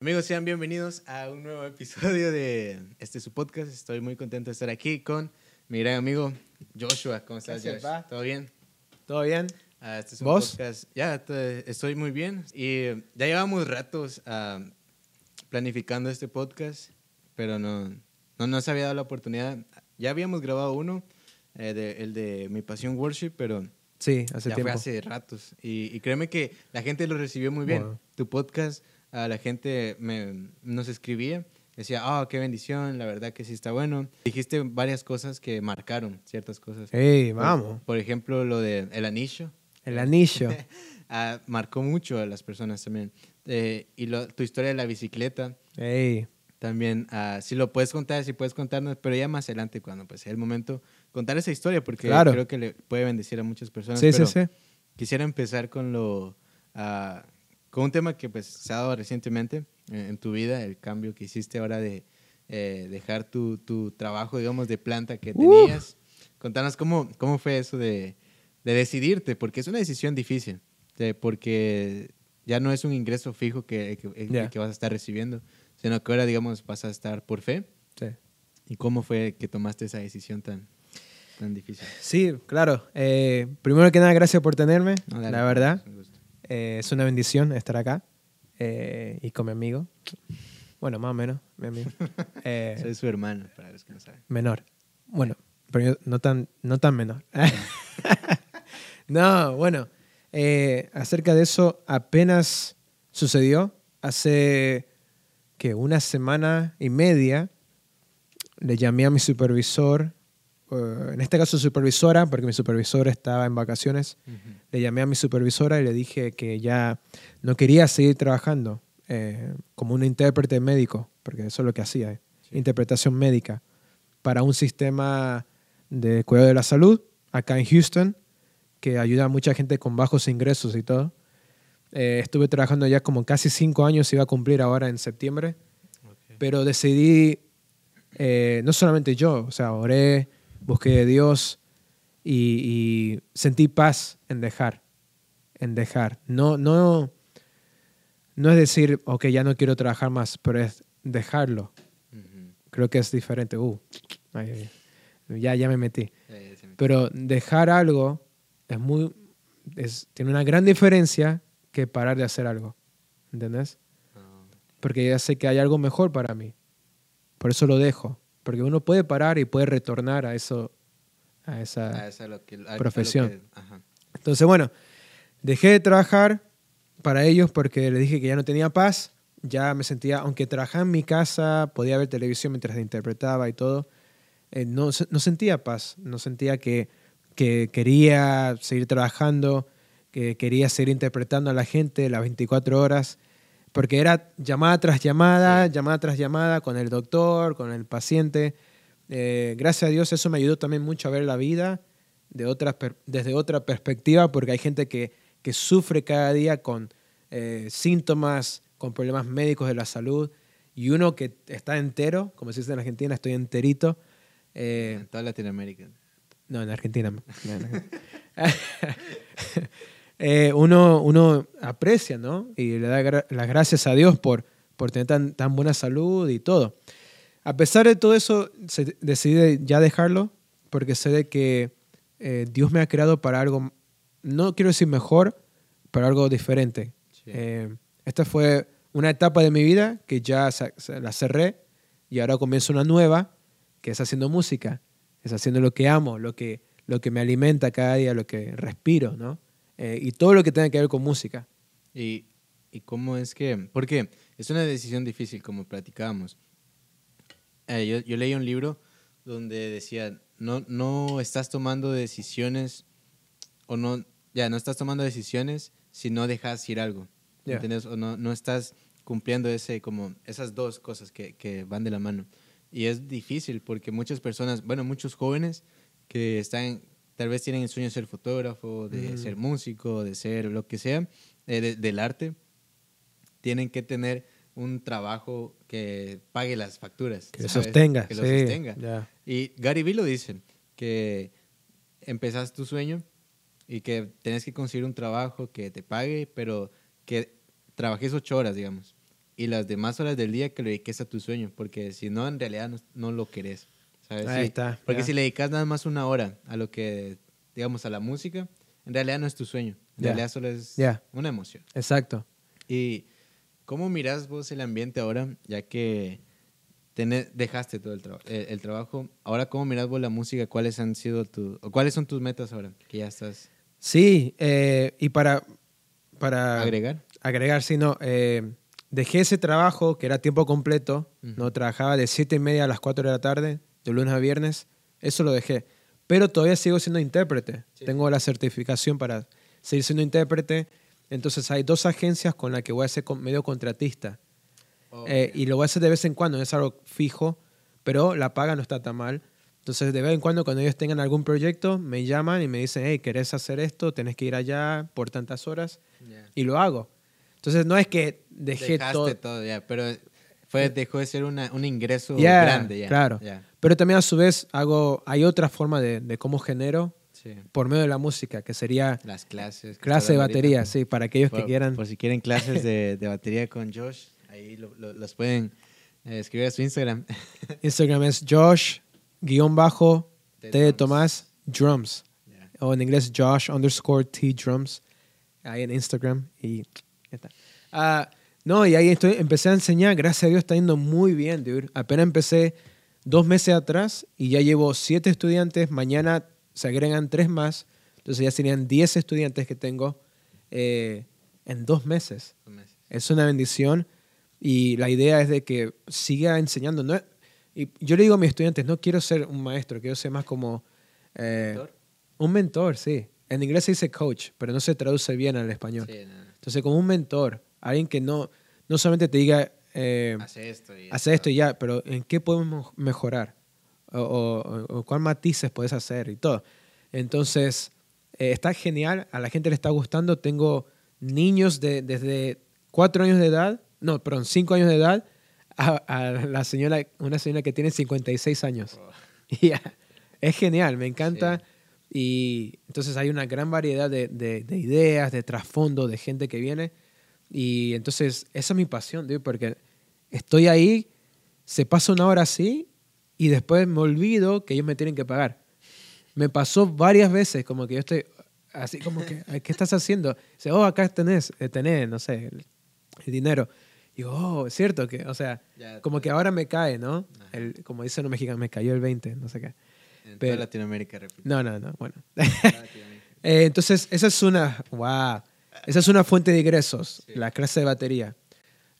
Amigos, sean bienvenidos a un nuevo episodio de este su podcast. Estoy muy contento de estar aquí con mi gran amigo Joshua. ¿Cómo estás, Josh? pa. ¿Todo bien? ¿Todo bien? Ah, este es un ¿Vos? podcast. Ya, te- estoy muy bien. Y ya llevamos ratos ah, planificando este podcast, pero no, no nos había dado la oportunidad. Ya habíamos grabado uno, eh, de- el de Mi Pasión Worship, pero Sí, hace ya tiempo. fue hace ratos. Y, y créeme que la gente lo recibió muy bien. Tu podcast, a la gente me, nos escribía, decía, ah, qué bendición, la verdad que sí está bueno. Dijiste varias cosas que marcaron, ciertas cosas. ¡Ey, Por- vamos! Por, ejemplo, lo de el anillo. El anillo. ah, marcó mucho a las personas también. Eh, y lo- tu historia de la bicicleta ¡Ey! también, ah, si lo puedes contar, si puedes contarnos, pero ya más adelante cuando pues sea el momento, contar esa historia porque Claro. creo que le puede bendecir a muchas personas. Sí, pero sí, sí. Quisiera empezar con lo ah, con un tema que pues se ha dado recientemente en, en tu vida, el cambio que hiciste ahora de eh, dejar tu, tu trabajo, digamos, de planta que Uh. tenías. Contanos cómo, cómo fue eso de, de decidirte, porque es una decisión difícil, de- porque ya no es un ingreso fijo que, que, vas a estar recibiendo, sino que ahora, digamos, vas a estar por fe. Sí. ¿Y cómo fue que tomaste esa decisión tan, tan difícil? Sí, claro. Eh, primero que nada, gracias por tenerme. No, la verdad. Eh, es una bendición estar acá eh, y con mi amigo. Bueno, más o menos, mi amigo. Eh, Soy su hermano, para los que no saben. menor. Bueno, pero yo no tan, no tan menor. no, bueno, acerca de eso apenas sucedió hace que una semana y media le llamé a mi supervisor, eh, en este caso supervisora, porque mi supervisor estaba en vacaciones, le llamé a mi supervisora y le dije que ya no quería seguir trabajando eh, como un intérprete médico, porque eso es lo que hacía, eh, Sí. interpretación médica, para un sistema de cuidado de la salud acá en Houston, que ayuda a mucha gente con bajos ingresos y todo. Eh, estuve trabajando ya como casi cinco años, iba a cumplir ahora en septiembre, pero decidí, eh, no solamente yo, o sea, oré, busqué de Dios y, y sentí paz en dejar, en dejar. No, no, no es decir, ok, ya no quiero trabajar más, pero es dejarlo. Creo que es diferente. Uh, ay, ay, ay. ya, ya me metí. Me- Pero dejar algo es muy, es, tiene una gran diferencia que parar de hacer algo. ¿Entendés? Ah, porque ya sé que hay algo mejor para mí. Por eso lo dejo. Porque uno puede parar y puede retornar a eso, a esa... eso es lo que- a- a lo profesión. que- ajá. Entonces, bueno, dejé de trabajar para ellos porque les dije que ya no tenía paz. Ya me sentía, aunque trabajaba en mi casa, podía ver televisión mientras interpretaba y todo, eh, no, se- no sentía paz. No sentía que, que quería seguir trabajando, que quería seguir interpretando a la gente las 24 horas. Porque era llamada tras llamada, llamada tras llamada con el doctor, con el paciente. Eh, gracias a Dios eso me ayudó también mucho a ver la vida de desde otra perspectiva, porque hay gente que, que sufre cada día con eh, síntomas, con problemas médicos de la salud, y uno que está entero, como se dice en Argentina, estoy enterito. eh, en toda Latinoamérica. no, en Argentina. no. No, en Argentina. Eh, uno, uno aprecia, ¿no? Y le da gra- las gracias a Dios por, por tener tan, tan buena salud y todo. A pesar de todo eso, se decidí ya dejarlo porque sé de que eh, Dios me ha creado para algo, no quiero decir mejor, para algo diferente. Sí. Eh, esta fue una etapa de mi vida que ya la cerré y ahora comienzo una nueva, que es haciendo música, es haciendo lo que amo, lo que, lo que me alimenta cada día, lo que respiro, ¿no? Eh, y todo lo que tenga que ver con música. ¿Y, ¿Y cómo es que...? Porque es una decisión difícil, como platicábamos. Eh, yo, yo leí un libro donde decía, no, no estás tomando decisiones, o no, ya, no estás tomando decisiones si no dejas ir algo. Ya. ¿Entiendes? O no, no estás cumpliendo ese, como, esas dos cosas que, que van de la mano. Y es difícil porque muchas personas, bueno, muchos jóvenes que están, tal vez tienen el sueño de ser fotógrafo, de Mm. ser músico, de ser lo que sea, eh, de- del arte, tienen que tener un trabajo que pague las facturas. Que lo ¿sabes? sostenga. Que lo sí, sostenga. Y Gary Vee lo dice, que empezas tu sueño y que tienes que conseguir un trabajo que te pague, pero que trabajes ocho horas, digamos. y las demás horas del día que le dediques a tu sueño, porque si no, en realidad no, no lo querés. Ahí está, Porque ya. si le dedicas nada más una hora a lo que, digamos, a la música, en realidad no es tu sueño. En Ya. realidad solo es Ya. una emoción. Exacto. ¿Y cómo miras vos el ambiente ahora, ya que tenés- dejaste todo el, traba- el, el trabajo? Ahora, ¿cómo miras vos la música? ¿Cuáles han sido tus, o cuáles son tus metas ahora que ya estás Sí, eh, y para, para agregar? agregar, sí, no, eh, dejé ese trabajo que era tiempo completo, no Ujú. trabajaba de 7 y media a las 4 de la tarde, de lunes a viernes, eso lo dejé. Pero todavía sigo siendo intérprete. Sí. Tengo la certificación para seguir siendo intérprete. Entonces hay dos agencias con las que voy a ser medio contratista. Eh, y lo voy a hacer de vez en cuando, no es algo fijo, pero la paga no está tan mal. Entonces, de vez en cuando, cuando ellos tengan algún proyecto, me llaman y me dicen, hey, ¿querés hacer esto? Tenés que ir allá por tantas horas. Ya. Y lo hago. Entonces, no es que dejé Dejaste todo. todo. ya, pero fue, dejó de ser una, un ingreso Ya, grande ya. claro. Pero también a su vez hago, hay otra forma de, de cómo genero sí. por medio de la música, que sería Las clases. clase de batería, ahorita. sí, para aquellos Por, que quieran. por si quieren clases de, de batería con Josh, ahí lo- lo- los pueden eh, escribir a su Instagram. Instagram es Josh, guion bajo, T de. Tomás, drums. Ya. o en inglés Josh underscore T drums ahí en Instagram y ya está. Ah, no, y ahí estoy, empecé a enseñar, gracias a Dios está yendo muy bien, dude. Apenas empecé dos meses atrás y ya llevo siete estudiantes, mañana se agregan tres más, entonces ya serían diez estudiantes que tengo eh, en dos meses. Es una bendición y la idea es de que siga enseñando. ¿no? Y yo le digo a mis estudiantes, no quiero ser un maestro, quiero ser más como... eh, ¿Mentor? un mentor, sí. En inglés se dice coach, pero no se traduce bien al español. Sí, no. Entonces, como un mentor, alguien que no, no solamente te diga, eh, Hace esto y hace esto y ya, pero ¿en qué podemos mejorar? O, o, o cuál matices puedes hacer y todo. Entonces, eh, está genial, a la gente le está gustando. Tengo niños de, desde cuatro años de edad, no, perdón, cinco años de edad, a, a la señora, una señora que tiene 56 años. Oh, Ya, Es genial, me encanta. Y entonces hay una gran variedad de, de- de ideas, de trasfondo, de gente que viene. Y entonces esa es mi pasión, dude, porque estoy ahí, se pasa una hora así y después me olvido que ellos me tienen que pagar. Me pasó varias veces como que yo estoy así como que, "Ay, ¿qué estás haciendo? Dice, oh, acá tenés, eh, tenés, no sé, el, el dinero. Y digo, oh, es cierto que, o sea, Ya, como que ahora me cae, ¿no? El, como dicen los mexicanos, me cayó el 20, no sé qué. En pero- toda Latinoamérica, repito. No, no, no, bueno. Eh, entonces, esa es una, wow, esa es una fuente de ingresos, Sí. la clase de batería.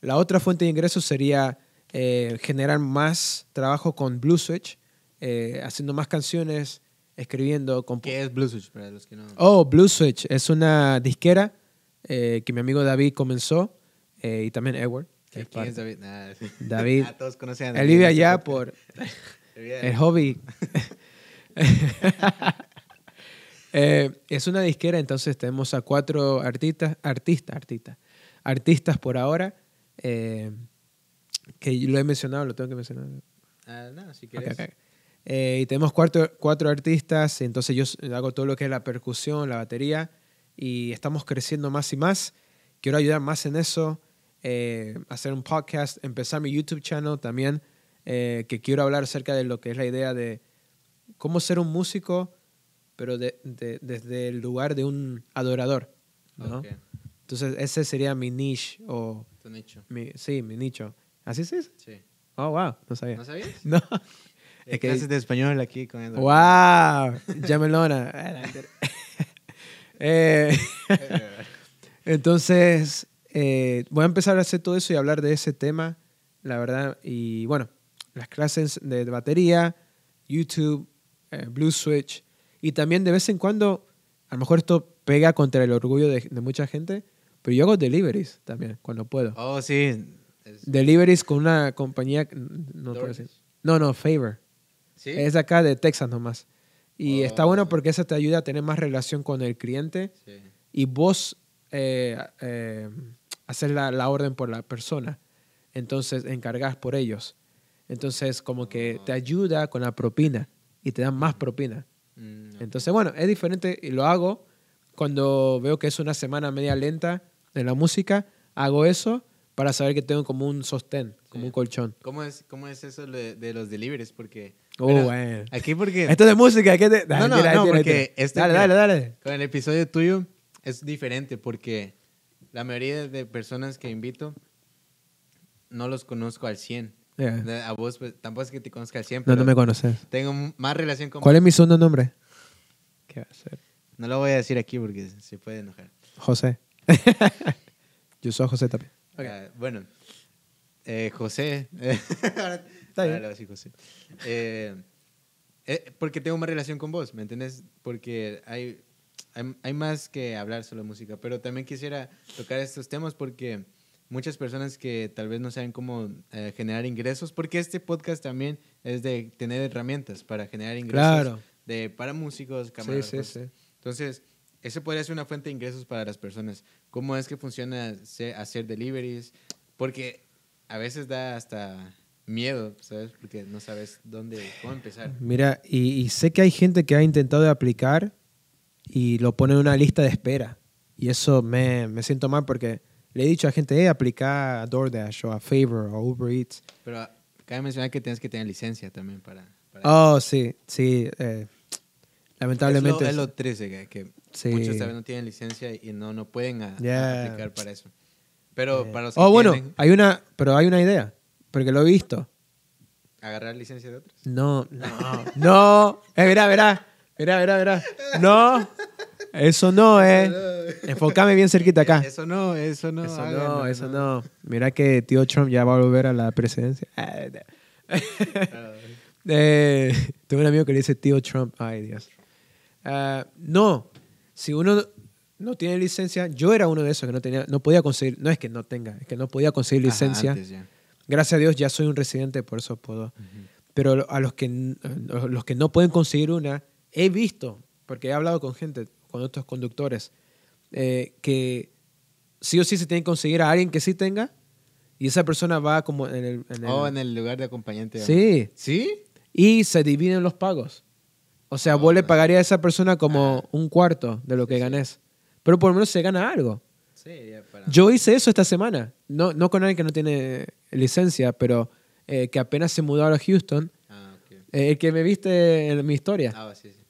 La otra fuente de ingresos sería eh, generar más trabajo con Blue Switch, eh, haciendo más canciones, escribiendo. ¿Qué es Blue Switch para los que no? Oh, Blue Switch es una disquera eh, que mi amigo David comenzó y también Edward. ¿Quién es David? Nah. David. Ah, todos Él vive allá por el hobby. Eh, es una disquera, entonces tenemos a cuatro artistas, artistas, artistas, artistas por ahora, eh, que lo he mencionado, lo tengo que mencionar. Ah, no, si quieres. Eh, y tenemos cuatro, cuatro artistas, entonces yo hago todo lo que es la percusión, la batería, y estamos creciendo más y más. Quiero ayudar más en eso, hacer un podcast, empezar mi YouTube channel también, que quiero hablar acerca de lo que es la idea de cómo ser un músico, pero de- de- desde el lugar de un adorador. ¿no? Entonces ese sería mi niche, o tu nicho. mi, sí, mi nicho. ¿Así se dice? Sí. Oh, wow, no sabía. ¿No sabías? No. Es que- clases de español aquí con Eduardo. ¡Wow! Llamelona. Eh, entonces, eh, voy a empezar a hacer todo eso y hablar de ese tema, la verdad. Y bueno, las clases de batería, YouTube, eh, Blue Switch. Y también de vez en cuando, a lo mejor esto pega contra el orgullo de, de mucha gente, pero yo hago deliveries también, cuando puedo. Oh, sí. Es- Deliveries con una compañía, no. No, no, Favor. ¿Sí? Es de acá de Texas nomás. Y Oh. está bueno porque eso te ayuda a tener más relación con el cliente Sí. y vos eh, eh, hacer la, la orden por la persona. Entonces encargas por ellos. Entonces como que Oh. te ayuda con la propina y te dan más propina. Mm. Entonces bueno, es diferente y lo hago cuando veo que es una semana media lenta de la música. Hago eso para saber que tengo como un sostén, como Sí. un colchón. ¿Cómo es, cómo es eso de, de los deliveries? Porque... Oh, bueno, bueno. Aquí porque... Esto de música, ¿qué te... No, no, Mentira, no, mentira, porque mentira. este- Dale, dale, dale. Con el episodio tuyo es diferente porque la mayoría de personas que invito no los conozco al 100. Yeah. A vos pues, tampoco es que te conozca al 100, No, no me conoces. tengo más relación con ¿Cuál es mi segundo nombre? ¿Qué va a ser? No lo voy a decir aquí porque se puede enojar. José. Yo soy José también. Ah, bueno, eh, José. Ahora- Está bien. ahora le voy a decir José. Eh, eh, porque tengo más relación con vos, ¿me entiendes? Porque hay, hay, hay más que hablar solo de música, pero también quisiera tocar estos temas porque muchas personas que tal vez no saben cómo eh, generar ingresos, porque este podcast también es de tener herramientas para generar ingresos Claro. de, para músicos, Sí, camarógrafos. sí, sí. Entonces, eso podría ser una fuente de ingresos para las personas. ¿Cómo es que funciona hacer deliveries? Porque a veces da hasta miedo, ¿sabes? Porque no sabes dónde, cómo empezar. Mira, y, y sé que hay gente que ha intentado aplicar y lo pone en una lista de espera. Y eso me, me siento mal porque le he dicho a gente, eh, aplica a DoorDash o a Favor o Uber Eats. Pero ah, cabe mencionar que tienes que tener licencia también para... para Oh, sí, sí. eh, lamentablemente. Es lo, es lo triste, que, que Sí. muchos vez no tienen licencia y no, no pueden a- a Yeah. aplicar para eso. Pero Eh, para los que oh, bueno, tienen, hay una, pero hay una idea, porque lo he visto. agarrar licencia de otros. No, no, no. Eh, verá, verá, verá, verá, verá. No, eso no, eh. Enfócame bien cerquita acá. Eso no, eso no. Eso háganlo, no, eso no. Mira que tío Trump ya va a volver a la presidencia. No. Eh, tengo un amigo que le dice tío Trump. Ay, Dios. Ah, no, si uno no tiene licencia, yo era uno de esos que no tenía, no podía conseguir, no es que no tenga, es que no podía conseguir ajá, licencia. antes. Gracias a Dios ya soy un residente, por eso puedo. Pero a los que, a los que no pueden conseguir una, he visto, porque he hablado con gente, con otros conductores, eh, que sí o sí se tiene que conseguir a alguien que sí tenga y esa persona va como en el... en el- Oh, en el lugar de acompañante. sí, ¿Sí? y se dividen los pagos. O sea, Ah, vos le bueno. pagarías a esa persona como un cuarto de lo que Sí, sí. Pero por lo menos se gana algo. Sí, para... Yo hice eso esta semana. No, no con alguien que no tiene licencia, pero eh, que apenas se mudó a Houston. Ah, ok. Eh, el que me viste en mi historia. Ah, sí, sí.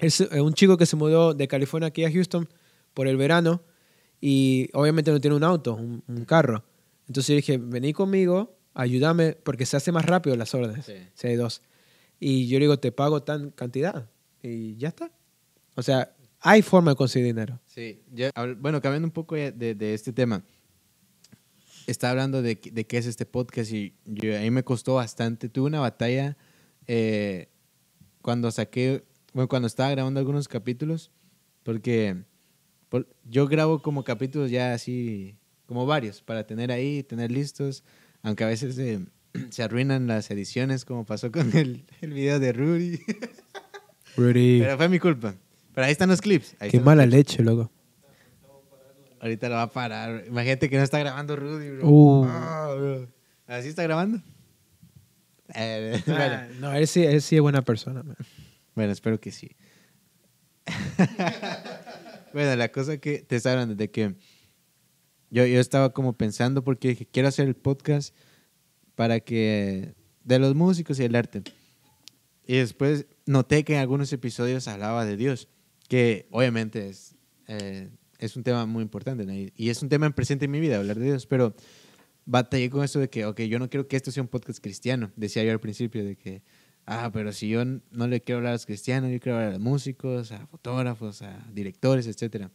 Es eh, un chico que se mudó de California aquí a Houston por el verano y obviamente no tiene un auto, un, un carro. Entonces yo dije, vení conmigo, ayúdame, porque se hace más rápido las órdenes, Sí. si hay dos. Y yo le digo, te pago tan cantidad. Y ya está. O sea, hay forma de conseguir dinero. Sí, yo- bueno, cambiando un poco de, de este tema, está hablando de, de qué es este podcast y yo, a mí me costó bastante. Tuve una batalla eh, cuando saqué, bueno, cuando estaba grabando algunos capítulos, porque por- yo grabo como capítulos ya así, como varios, para tener ahí, tener listos, aunque a veces eh, se arruinan las ediciones, como pasó con el, el video de Rudy. Rudy. Pero fue mi culpa. Pero ahí están los clips. ahí Qué mala leche, loco. Ahorita lo va a parar. Imagínate que no está grabando Rudy, bro. Uh. Ah, bro. ¿Así está grabando? Eh. Ah, no, él sí, él sí es buena persona. man. Bueno, espero que sí. bueno, la cosa que te hablando de que yo, yo estaba como pensando porque dije, quiero hacer el podcast para que de los músicos y el arte. Y después noté que en algunos episodios hablaba de Dios, que obviamente es, eh, es un tema muy importante ¿no? y, es un tema presente en mi vida, hablar de Dios, pero batallé con eso de que, ok, yo no quiero que esto sea un podcast cristiano, decía yo al principio, de que, ah, pero si yo no le quiero hablar a los cristianos, yo quiero hablar a los músicos, a fotógrafos, a directores, etcétera.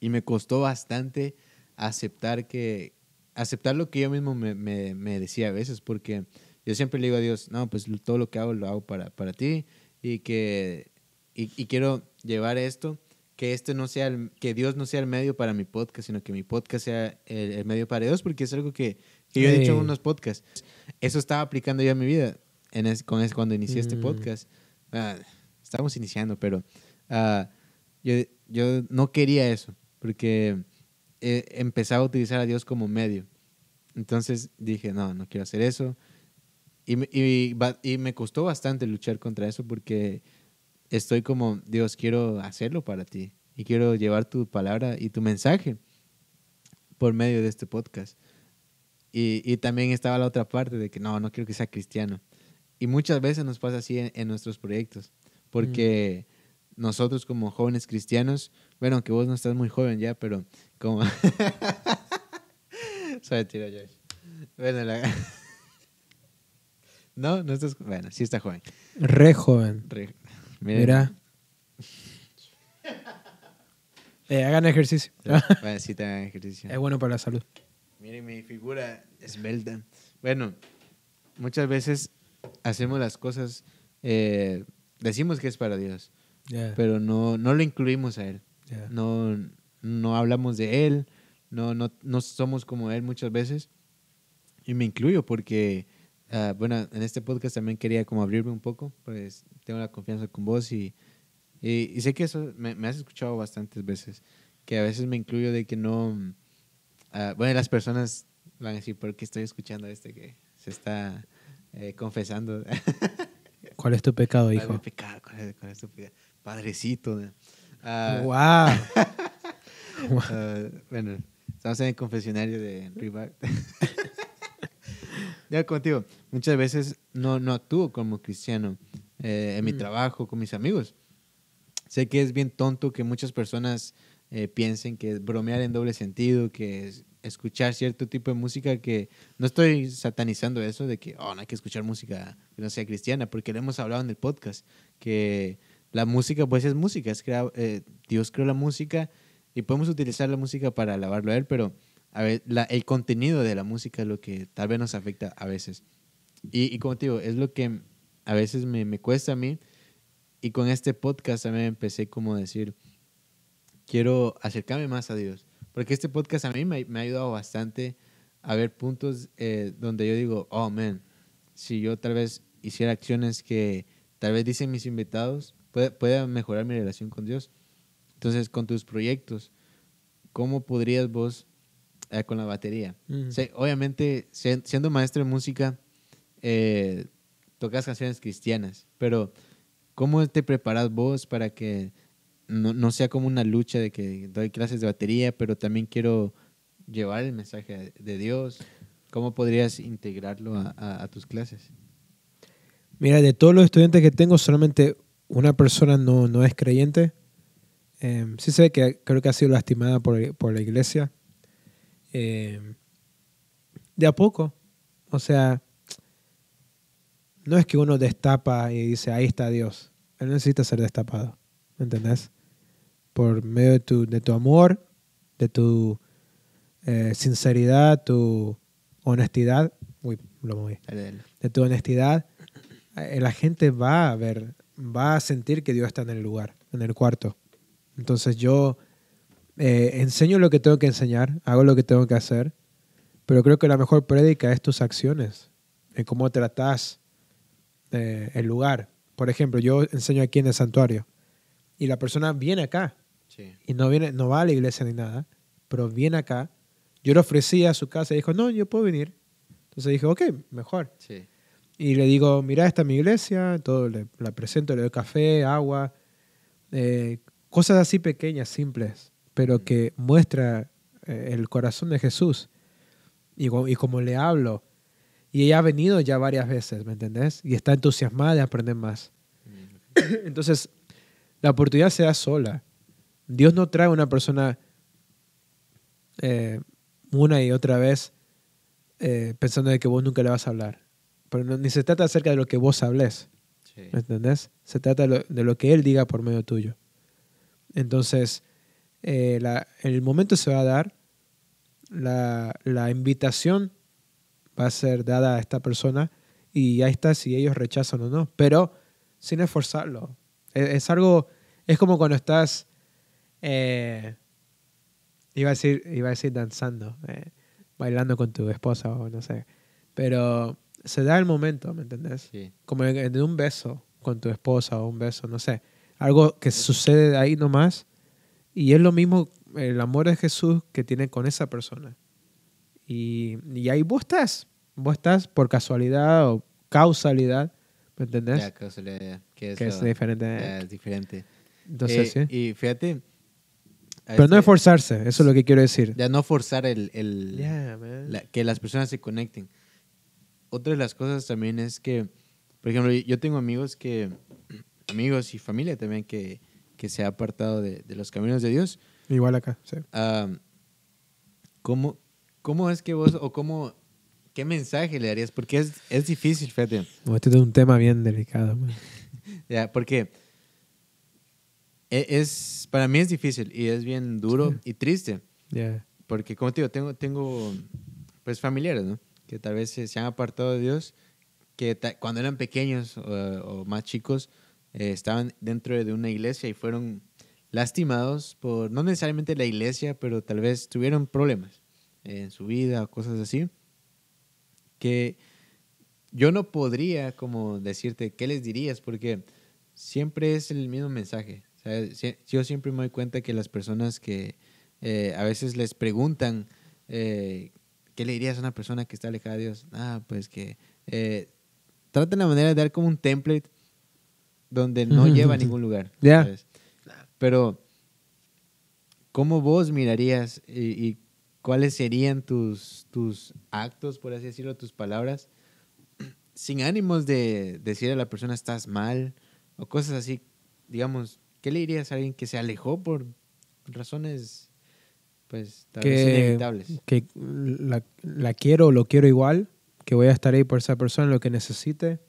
Y me costó bastante aceptar que aceptar lo que yo mismo me, me- me decía a veces, porque yo siempre le digo a Dios, no, pues todo lo que hago lo hago para, para ti y que y, y quiero llevar esto, que este no sea el- que Dios no sea el medio para mi podcast, sino que mi podcast sea el, el medio para Dios, porque es algo que, que yo he dicho en unos podcasts. Eso estaba aplicando yo a mi vida en es- con es- cuando inicié este Mm. podcast. Ah, estábamos iniciando, pero ah, yo, yo no quería eso, porque eh, empezaba a utilizar a Dios como medio. Entonces dije, no, no quiero hacer eso. Y, me- y, y me costó bastante luchar contra eso porque estoy como, Dios, quiero hacerlo para ti y quiero llevar tu palabra y tu mensaje por medio de este podcast. Y, y también estaba la otra parte de que no, no quiero que sea cristiano. Y muchas veces nos pasa así en, en nuestros proyectos, porque nosotros como jóvenes cristianos, bueno, aunque vos no estás muy joven ya, pero como... Soy tira, Josh. Bueno, la... no, no estás... Bueno, sí está joven. Re joven. Re- Miren. Mira. Eh, hagan ejercicio. Bueno, sí, te hagan ejercicio. es bueno para la salud. Miren mi figura esbelta. Bueno, muchas veces hacemos las cosas, eh, decimos que es para Dios, Ya, pero no, no lo incluimos a Él. ya. No, no hablamos de Él, no, no, no somos como Él muchas veces. Y me incluyo porque, ah, bueno, en este podcast también quería como abrirme un poco, pues tengo la confianza con vos y, y, y sé que eso me, me has escuchado bastantes veces, que a veces me incluyo de que no, ah, bueno, las personas van a decir, ¿por qué estoy escuchando a este que se está eh, confesando? ¿Cuál es tu pecado, ¿Cuál es hijo? pecado? ¿Cuál es- cuál es tu pecado? Padrecito. ¿no? Ah, ¡Wow! Ah, bueno, estamos en el confesionario de Rival. ya contigo, muchas veces no, no actúo como cristiano eh, en mi Mm. trabajo, con mis amigos. Sé que es bien tonto que muchas personas eh, piensen que es bromear en doble sentido, que es escuchar cierto tipo de música que no estoy satanizando eso de que oh, no hay que escuchar música que no sea cristiana, porque lo hemos hablado en el podcast, que la música pues es música, es crea- eh, Dios creó la música y podemos utilizar la música para alabarlo a Él, pero a ver, la- el contenido de la música es lo que tal vez nos afecta a veces. Y, y como te digo, es lo que a veces me, me cuesta a mí. Y con este podcast también empecé como a decir, quiero acercarme más a Dios. Porque este podcast a mí me, me ha ayudado bastante a ver puntos eh, donde yo digo, oh, man, si yo tal vez hiciera acciones que tal vez dicen mis invitados, puede, pueda mejorar mi relación con Dios. Entonces, con tus proyectos, ¿cómo podrías vos eh, con la batería? Mm. Sí, obviamente, si- siendo maestro de música, eh, tocas canciones cristianas, pero ¿cómo te preparas vos para que no, no sea como una lucha de que doy clases de batería, pero también quiero llevar el mensaje de Dios? ¿Cómo podrías integrarlo a, tus clases? Mira, de todos los estudiantes que tengo, solamente una persona no, no es creyente. Eh, sí sé que creo que ha sido lastimada por, por la iglesia. Eh, de a poco. O sea, no es que uno destapa y dice, ahí está Dios. Él necesita ser destapado. ¿Me entendés? Por medio de tu, de tu amor, de tu eh, sinceridad, tu honestidad. Uy, lo moví de tu honestidad, eh, la gente va a ver, va a sentir que Dios está en el lugar, en el cuarto. Entonces yo eh, enseño lo que tengo que enseñar, hago lo que tengo que hacer, pero creo que la mejor prédica es tus acciones, en cómo tratas el lugar. Por ejemplo, yo enseño aquí en el santuario y la persona viene acá Sí. y no viene, no va a la iglesia ni nada, pero viene acá. Yo le ofrecí a su casa y dijo, no, yo puedo venir. Entonces dije, ok, mejor. Sí. Y le digo, mira, esta es mi iglesia, todo le, la presento, le doy café, agua, eh, cosas así pequeñas, simples, pero que muestra eh, el corazón de Jesús. Y, y como le hablo, y ella ha venido ya varias veces, ¿me entendés? Y está entusiasmada de aprender más. Mm, Entonces, la oportunidad se da sola. Dios no trae a una persona eh, una y otra vez eh, pensando de que vos nunca le vas a hablar. Pero no- ni se trata acerca de lo que vos hables, Sí. ¿me entendés? Se trata de lo, de lo que Él diga por medio tuyo. Entonces, eh, la- el momento se va a dar, la, la invitación va a ser dada a esta persona y ahí está si ellos rechazan o no, pero sin esforzarlo. Es, es algo, es como cuando estás, eh, iba, a decir, iba a decir danzando, eh, bailando con tu esposa o no sé, pero se da el momento, ¿me entendés? Sí. como de, un beso con tu esposa o un beso, no sé. Algo que sucede ahí nomás. Y es lo mismo el amor de Jesús que tiene con esa persona. Y, y ahí vos estás. Vos estás por casualidad o causalidad. ¿Me entendés? Ya, casualidad, que que es diferente. ya es diferente. Entonces, Eh, sí. Y fíjate, Pero no este- es forzarse, eso es lo que quiero decir. de no forzar el, el- Yeah, la- que las personas se conecten. Otra de las cosas también es que, por ejemplo, yo tengo amigos que, amigos y familia también que, que se ha apartado de, de los caminos de Dios. Igual acá, sí. Ah, ¿cómo, ¿Cómo es que vos, o cómo, qué mensaje le darías? Porque es, es difícil, fíjate. Este es un tema bien delicado. Ya, porque es, para mí es difícil y es bien duro Sí. y triste. Yeah. Porque, como te digo, tengo, tengo pues familiares, ¿no? Que tal vez se, se han apartado de Dios, que cuando eran pequeños o, o más chicos, eh, estaban dentro de una iglesia y fueron lastimados por, no necesariamente la iglesia, pero tal vez tuvieron problemas en su vida o cosas así, que yo no podría como decirte qué les dirías, porque siempre es el mismo mensaje. Sea, yo siempre me doy cuenta que las personas que eh, a veces les preguntan, eh, ¿qué le dirías a una persona que está alejada de Dios? Ah, pues que eh, tratan la manera de dar como un template donde no lleva a ningún lugar. Ya. Pero, ¿cómo vos mirarías y, y cuáles serían tus, tus actos, por así decirlo, tus palabras, sin ánimos de decir a la persona estás mal o cosas así? Digamos, ¿qué le dirías a alguien que se alejó por razones, pues, tal vez inevitables? que la, la quiero o lo quiero igual, que voy a estar ahí por esa persona lo que necesite,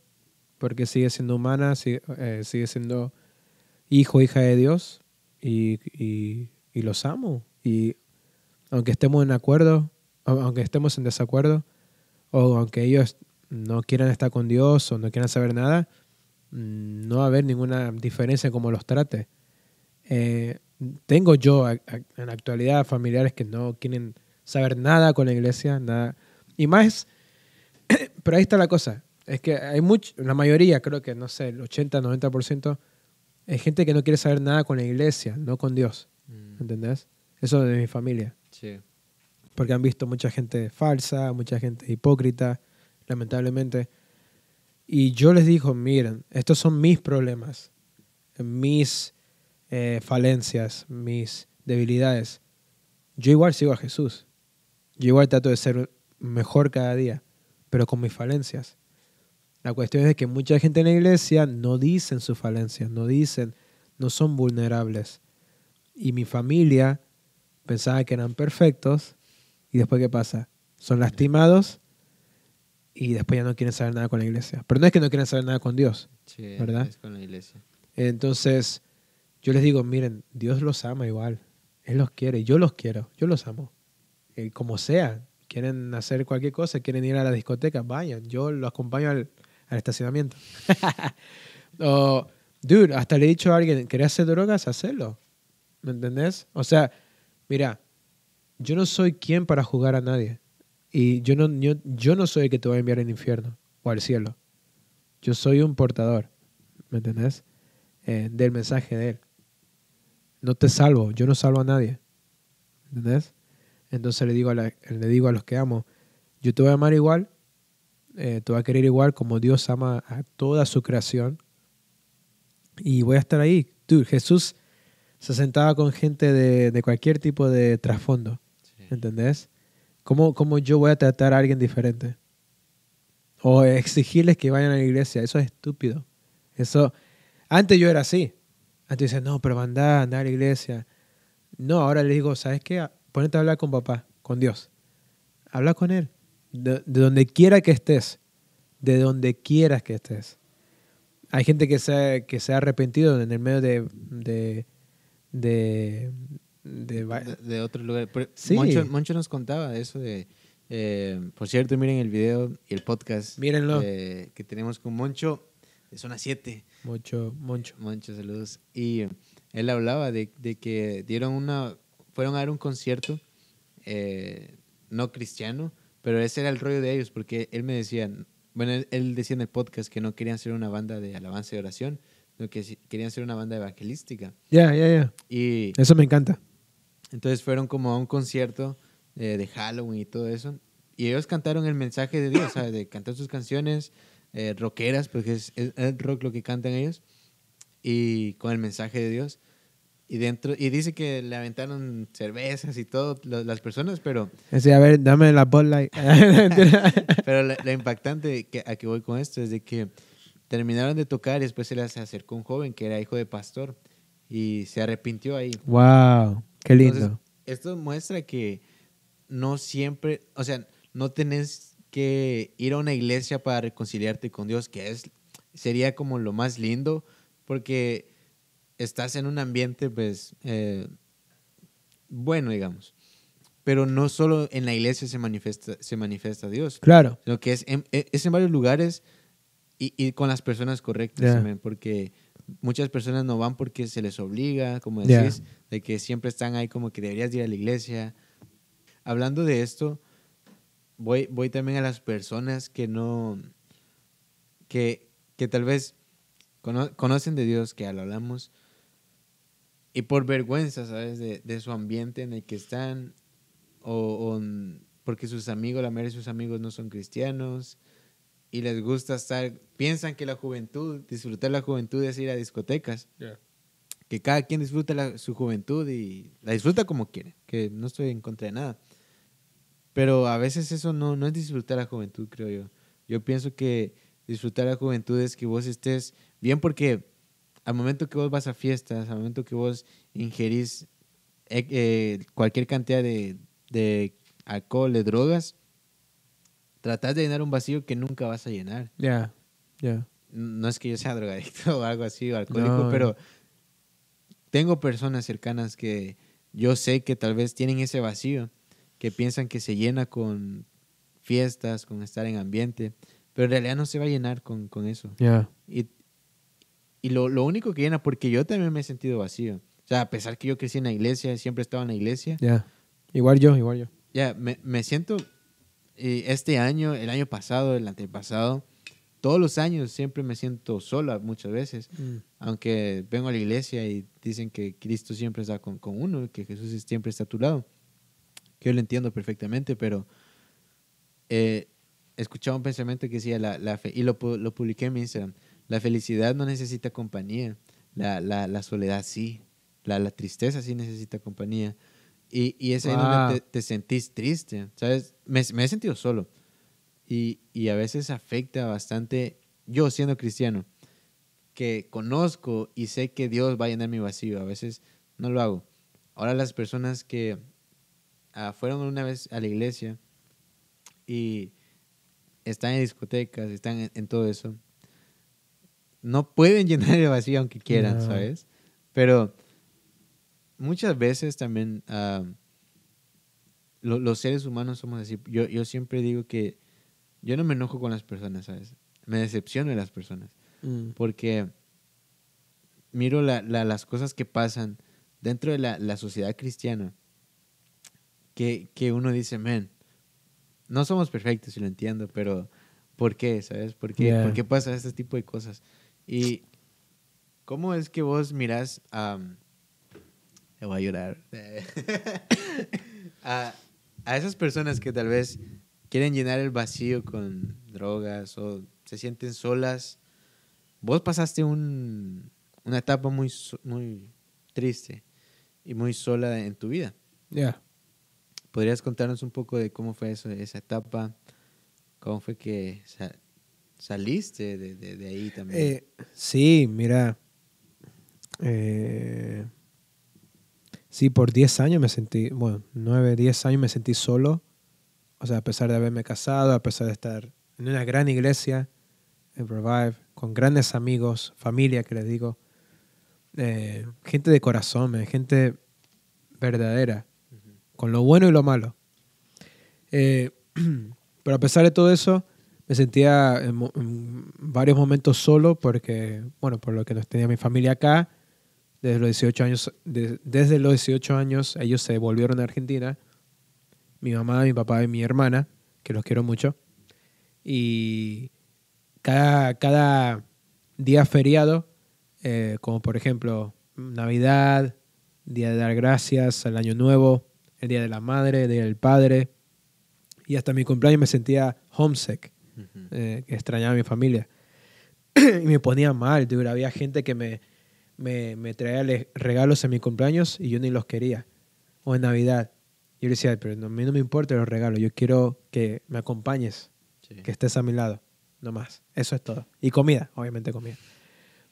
porque sigue siendo humana, sigue, eh, sigue siendo hijo, hija de Dios, y, y- y los amo. Y aunque estemos en acuerdo, aunque estemos en desacuerdo, o aunque ellos no quieran estar con Dios o no quieran saber nada, no va a haber ninguna diferencia en cómo los trate. Eh, tengo yo a- a- en la actualidad familiares que no quieren saber nada con la iglesia, nada. Y más, pero ahí está la cosa, es que hay mucho, la mayoría, creo que, no sé, el 80, 90%, es gente que no quiere saber nada con la iglesia, no con Dios, Mm, ¿entendés? Eso de mi familia, sí. porque han visto mucha gente falsa, mucha gente hipócrita, lamentablemente. Y yo les digo, miren, estos son mis problemas, mis eh, falencias, mis debilidades. Yo igual sigo a Jesús. Yo igual trato de ser mejor cada día, pero con mis falencias. La cuestión es que mucha gente en la iglesia no dicen sus falencias, no dicen, no son vulnerables. Y mi familia pensaba que eran perfectos y después ¿qué pasa? Son lastimados y después ya no quieren saber nada con la iglesia. Pero no es que no quieran saber nada con Dios. Sí, ¿Verdad? es con la iglesia. Entonces, yo les digo, miren, Dios los ama igual. Él los quiere, yo los quiero, yo los amo. Eh, como sea, quieren hacer cualquier cosa, quieren ir a la discoteca, vayan, yo los acompaño al, al estacionamiento. o, dude, hasta le he dicho a alguien, ¿querés hacer drogas? Hacelo. ¿Me entendés? O sea, mira, yo no soy quien para jugar a nadie. Y yo no, yo, yo no soy el que te va a enviar al infierno o al cielo. Yo soy un portador. ¿Me entendés? eh, del mensaje de Él. No te salvo, yo no salvo a nadie. ¿Entendés? Entonces le digo a, la- le digo a los que amo, yo te voy a amar igual, eh, te voy a querer igual como Dios ama a toda su creación. Y voy a estar ahí. Dude, Jesús se sentaba con gente de, de cualquier tipo de trasfondo. Sí. ¿Entendés? ¿Cómo, ¿Cómo yo voy a tratar a alguien diferente? O exigirles que vayan a la iglesia. Eso es estúpido. Eso. Antes yo era así. Antes decía, no, pero anda, anda a la iglesia. No, ahora le digo, ¿sabes qué? Ponete a hablar con papá, con Dios. Habla con Él. De, de donde quiera que estés. De donde quieras que estés. Hay gente que se, que se ha arrepentido en el medio de, de, de va- de, de otro lugar. Sí. Moncho, Moncho nos contaba de eso de... eh, por cierto, miren el video y el podcast Mírenlo. eh, que tenemos con Moncho de Zona 7. mucho, mucho. Moncho, saludos. Y él hablaba de, de que dieron una... Fueron a dar un concierto eh, no cristiano, pero ese era el rollo de ellos, porque él me decía... Bueno, él, él decía en el podcast que no querían ser una banda de alabanza y oración, sino que querían ser una banda evangelística. Ya, ya, ya. Y Eso me encanta. Entonces fueron como a un concierto eh, de Halloween y todo eso. Y ellos cantaron el mensaje de Dios, ¿sabes? De cantar sus canciones eh, rockeras, porque es, es el rock lo que cantan ellos, y con el mensaje de Dios. y dentro y dice que le aventaron cervezas y todo lo- las personas, pero Decía, a ver, dame la Bud Light. pero lo, lo impactante que, a que voy con esto es de que terminaron de tocar y después se les acercó un joven que era hijo de pastor y se arrepintió ahí. wow, qué lindo. Entonces, esto muestra que no siempre, o sea, no tenés que ir a una iglesia para reconciliarte con Dios, que es sería como lo más lindo, porque estás en un ambiente, pues, eh, bueno, digamos. Pero no solo en la iglesia se manifiesta, se manifiesta Dios, claro. sino que es en, e, es en varios lugares y, y con las personas correctas, Ya. amén, porque muchas personas no van porque se les obliga, como decís, de que siempre están ahí como que deberías ir a la iglesia. Hablando de esto, voy, voy también a las personas que no, que, que tal vez cono- conocen de Dios, que ya lo hablamos, y por vergüenza, ¿sabes? De, de su ambiente en el que están, o, porque sus amigos, la mayoría de sus amigos no son cristianos, y les gusta estar, piensan que la juventud, disfrutar la juventud es ir a discotecas, que cada quien disfruta la- su juventud y la disfruta como quiere, que no estoy en contra de nada. Pero a veces eso no, no es disfrutar la juventud, creo yo. Yo pienso que disfrutar la juventud es que vos estés bien porque al momento que vos vas a fiestas, al momento que vos ingerís eh, eh, cualquier cantidad de, de alcohol, de drogas, tratás de llenar un vacío que nunca vas a llenar. Ya, ya. No es que yo sea drogadicto o algo así, o alcohólico, No. pero tengo personas cercanas que yo sé que tal vez tienen ese vacío, que piensan que se llena con fiestas, con estar en ambiente, pero en realidad no se va a llenar con, con eso. Ya. Y, y lo, lo único que llena, porque yo también me he sentido vacío. O sea, a pesar que yo crecí en la iglesia, siempre estaba en la iglesia, Ya. Igual yo, igual yo. ya, me, me siento, eh, este año, el año pasado, el antepasado, todos los años siempre me siento sola muchas veces, aunque vengo a la iglesia y dicen que Cristo siempre está con, con uno, que Jesús siempre está a tu lado, que yo lo entiendo perfectamente, pero eh, escuchaba un pensamiento que decía, la, la fe, y lo, lo publiqué en mi Instagram, la felicidad no necesita compañía, la, la, la soledad sí, la, la tristeza sí necesita compañía. Y, y es ahí Wow. donde te, te sentís triste, ¿sabes? Me, me he sentido solo. Y, y a veces afecta bastante, yo siendo cristiano, que conozco y sé que Dios va a llenar mi vacío, a veces no lo hago. Ahora las personas que ah, fueron una vez a la iglesia y están en discotecas, están en, en todo eso, no pueden llenar el vacío aunque quieran, No. ¿sabes? Pero muchas veces también ah, lo- los seres humanos somos así. Yo, yo siempre digo que yo no me enojo con las personas, ¿sabes? Me decepciono de las personas Mm. porque miro la- la- las cosas que pasan dentro de la, la sociedad cristiana que, que uno dice, man, no somos perfectos, y lo entiendo, pero ¿por qué? ¿Sabes? ¿Por qué, Yeah. ¿por qué pasa este tipo de cosas? Y ¿cómo es que vos mirás a... voy a llorar. a, a esas personas que tal vez quieren llenar el vacío con drogas o se sienten solas. Vos pasaste un- una etapa muy, muy triste y muy sola en tu vida. Ya. ¿Podrías contarnos un poco de cómo fue eso, esa etapa? ¿Cómo fue que sa- saliste de, de- de ahí también? Eh, sí, mira. eh, sí, por 10 años me sentí, bueno, 9, 10 años me sentí solo. O sea, a pesar de haberme casado, a pesar de estar en una gran iglesia, en Revive, con grandes amigos, familia que les digo. eh, gente de corazón, man, gente verdadera, con lo bueno y lo malo. Eh, pero a pesar de todo eso, me sentía en, en varios momentos solo porque, bueno, por lo que nos tenía mi familia acá, desde los 18 años, de- desde los 18 años ellos se volvieron a Argentina, mi mamá, mi papá y mi hermana, que los quiero mucho, y cada, cada día feriado, eh, como por ejemplo Navidad, Día de dar gracias, el Año Nuevo, el Día de la Madre, el Día del Padre, y hasta mi cumpleaños me sentía homesick eh, que extrañaba a mi familia. y me ponía mal, dude. Había gente que me, me, me traía regalos en mi cumpleaños y yo ni los quería. O en Navidad. Yo le decía, pero a mí no me importan los regalos, yo quiero que me acompañes, Sí. que estés a mi lado, no más. Eso es todo. Y comida, obviamente comida.